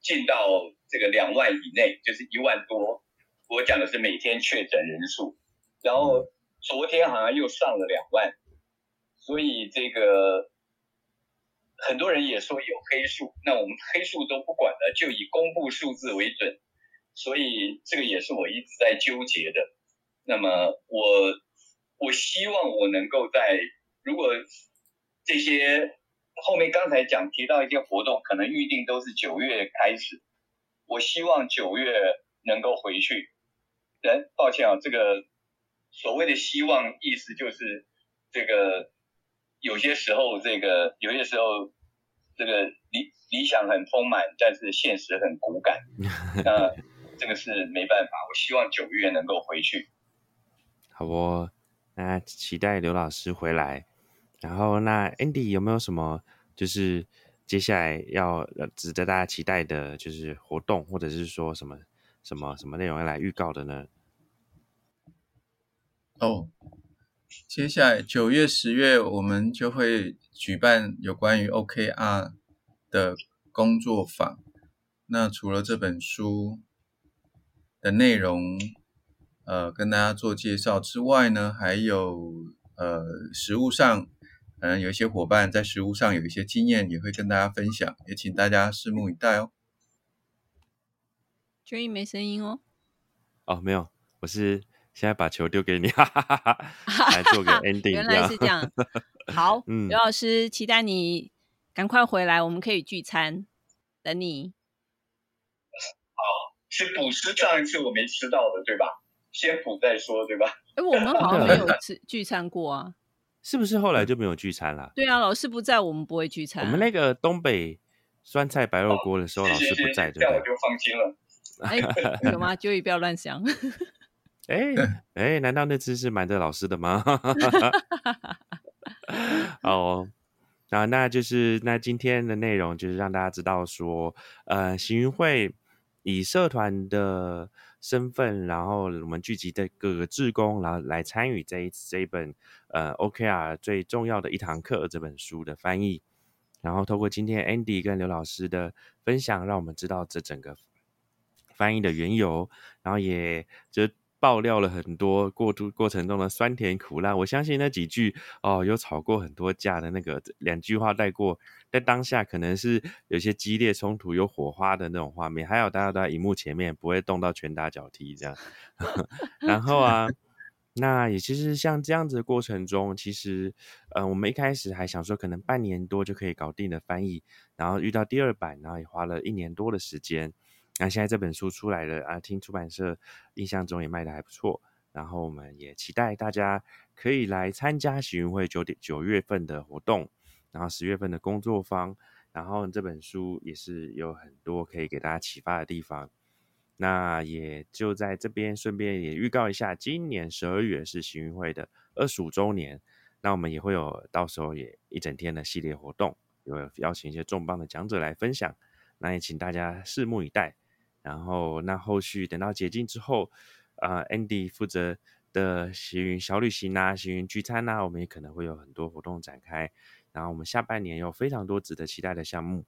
[SPEAKER 3] 进到这个两万以内，就是一万多。我讲的是每天确诊人数，然后。昨天好像又上了两万，所以这个很多人也说有黑数，那我们黑数都不管了，就以公布数字为准。所以这个也是我一直在纠结的。那么我我希望我能够在如果这些后面刚才讲提到一些活动，可能预定都是九月开始，我希望九月能够回去。人抱歉啊，这个。所谓的希望，意思就是这个有些时候，这个有些时候，这个理理想很丰满，但是现实很骨感。<laughs> 那这个是没办法。我希望九月能够回去。
[SPEAKER 1] 好不？那期待刘老师回来。然后，那 Andy 有没有什么就是接下来要值得大家期待的，就是活动，或者是说什么什么什么内容要来预告的呢？
[SPEAKER 4] 哦，接下来九月、十月，我们就会举办有关于 OKR 的工作坊。那除了这本书的内容，呃，跟大家做介绍之外呢，还有呃，实物上，嗯，有一些伙伴在实物上有一些经验，也会跟大家分享，也请大家拭目以待哦。
[SPEAKER 2] 注意没声音哦。
[SPEAKER 1] 哦，没有，我是。现在把球丢给你，哈哈哈哈来做个 <laughs> ending。
[SPEAKER 2] 原来是这样，<laughs> 好，刘老师，期待你赶快回来，我们可以聚餐，等你。
[SPEAKER 3] 哦，是补吃上一次我没吃到的，对吧？先补再说，对吧？
[SPEAKER 2] 哎，我们好像没有吃聚餐过啊，
[SPEAKER 1] 是不是后来就没有聚餐了？
[SPEAKER 2] 对啊，老师不在，我们不会聚餐。
[SPEAKER 1] 我们那个东北酸菜白肉锅的时候，老师不在，
[SPEAKER 3] 这样我就放心了。
[SPEAKER 2] 哎，有吗？九宇不要乱想。<laughs>
[SPEAKER 1] 哎哎，难道那次是瞒着老师的吗？<laughs> 哦，啊，那就是那今天的内容就是让大家知道说，呃，行云会以社团的身份，然后我们聚集的各个志工，然后来参与这一这一本呃 OKR 最重要的一堂课这本书的翻译，然后透过今天 Andy 跟刘老师的分享，让我们知道这整个翻译的缘由，然后也就。爆料了很多过渡过程中的酸甜苦辣，我相信那几句哦，有吵过很多架的那个两句话带过，在当下可能是有些激烈冲突、有火花的那种画面，还有大家都在荧幕前面，不会动到拳打脚踢这样。<laughs> 然后啊，那也其实像这样子的过程中，其实呃，我们一开始还想说可能半年多就可以搞定的翻译，然后遇到第二版，然后也花了一年多的时间。那现在这本书出来了啊，听出版社印象中也卖的还不错，然后我们也期待大家可以来参加喜运会九点九月份的活动，然后十月份的工作坊，然后这本书也是有很多可以给大家启发的地方。那也就在这边顺便也预告一下，今年十二月是喜运会的二十五周年，那我们也会有到时候也一整天的系列活动，有邀请一些重磅的讲者来分享，那也请大家拭目以待。然后，那后续等到解禁之后，啊，Andy 负责的行云小旅行啊，行云聚餐啊，我们也可能会有很多活动展开。然后我们下半年有非常多值得期待的项目，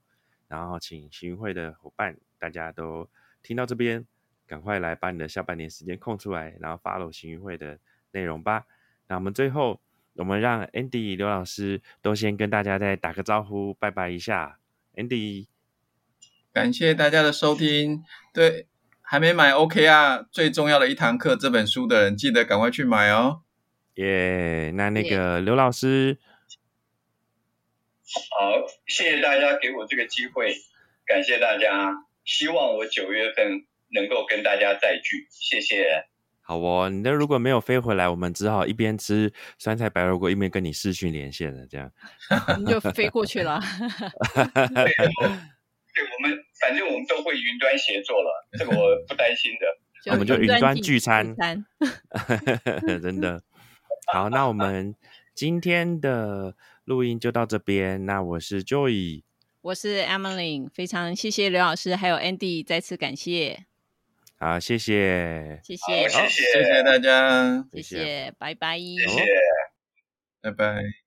[SPEAKER 1] 然后请行云会的伙伴，大家都听到这边，赶快来把你的下半年时间空出来，然后 follow 行云会的内容吧。那我们最后，我们让 Andy 刘老师都先跟大家再打个招呼，拜拜一下，Andy。
[SPEAKER 4] 感谢大家的收听。对，还没买 OK 啊，最重要的一堂课这本书的人，记得赶快去买哦。
[SPEAKER 1] 耶，那那个刘老师，
[SPEAKER 3] 好，谢谢大家给我这个机会，感谢大家，希望我九月份能够跟大家再聚，谢谢。
[SPEAKER 1] 好哦，你那如果没有飞回来，我们只好一边吃酸菜白肉锅，一边跟你视讯连线了，这样。<laughs>
[SPEAKER 2] 我们就飞过去了。<laughs>
[SPEAKER 3] 对，我们反正我们都会云端协作了，<laughs> 这个我不担心的。
[SPEAKER 1] 我们就云端聚餐，
[SPEAKER 2] 餐 <laughs>
[SPEAKER 1] 真的。好，那我们今天的录音就到这边。那我是 Joy，
[SPEAKER 2] 我是 Emily，非常谢谢刘老师还有 Andy，再次感谢。
[SPEAKER 1] 好，谢谢，
[SPEAKER 2] 谢谢，
[SPEAKER 3] 谢
[SPEAKER 4] 谢谢大家，
[SPEAKER 2] 谢谢，拜拜，
[SPEAKER 3] 谢谢，
[SPEAKER 4] 拜拜。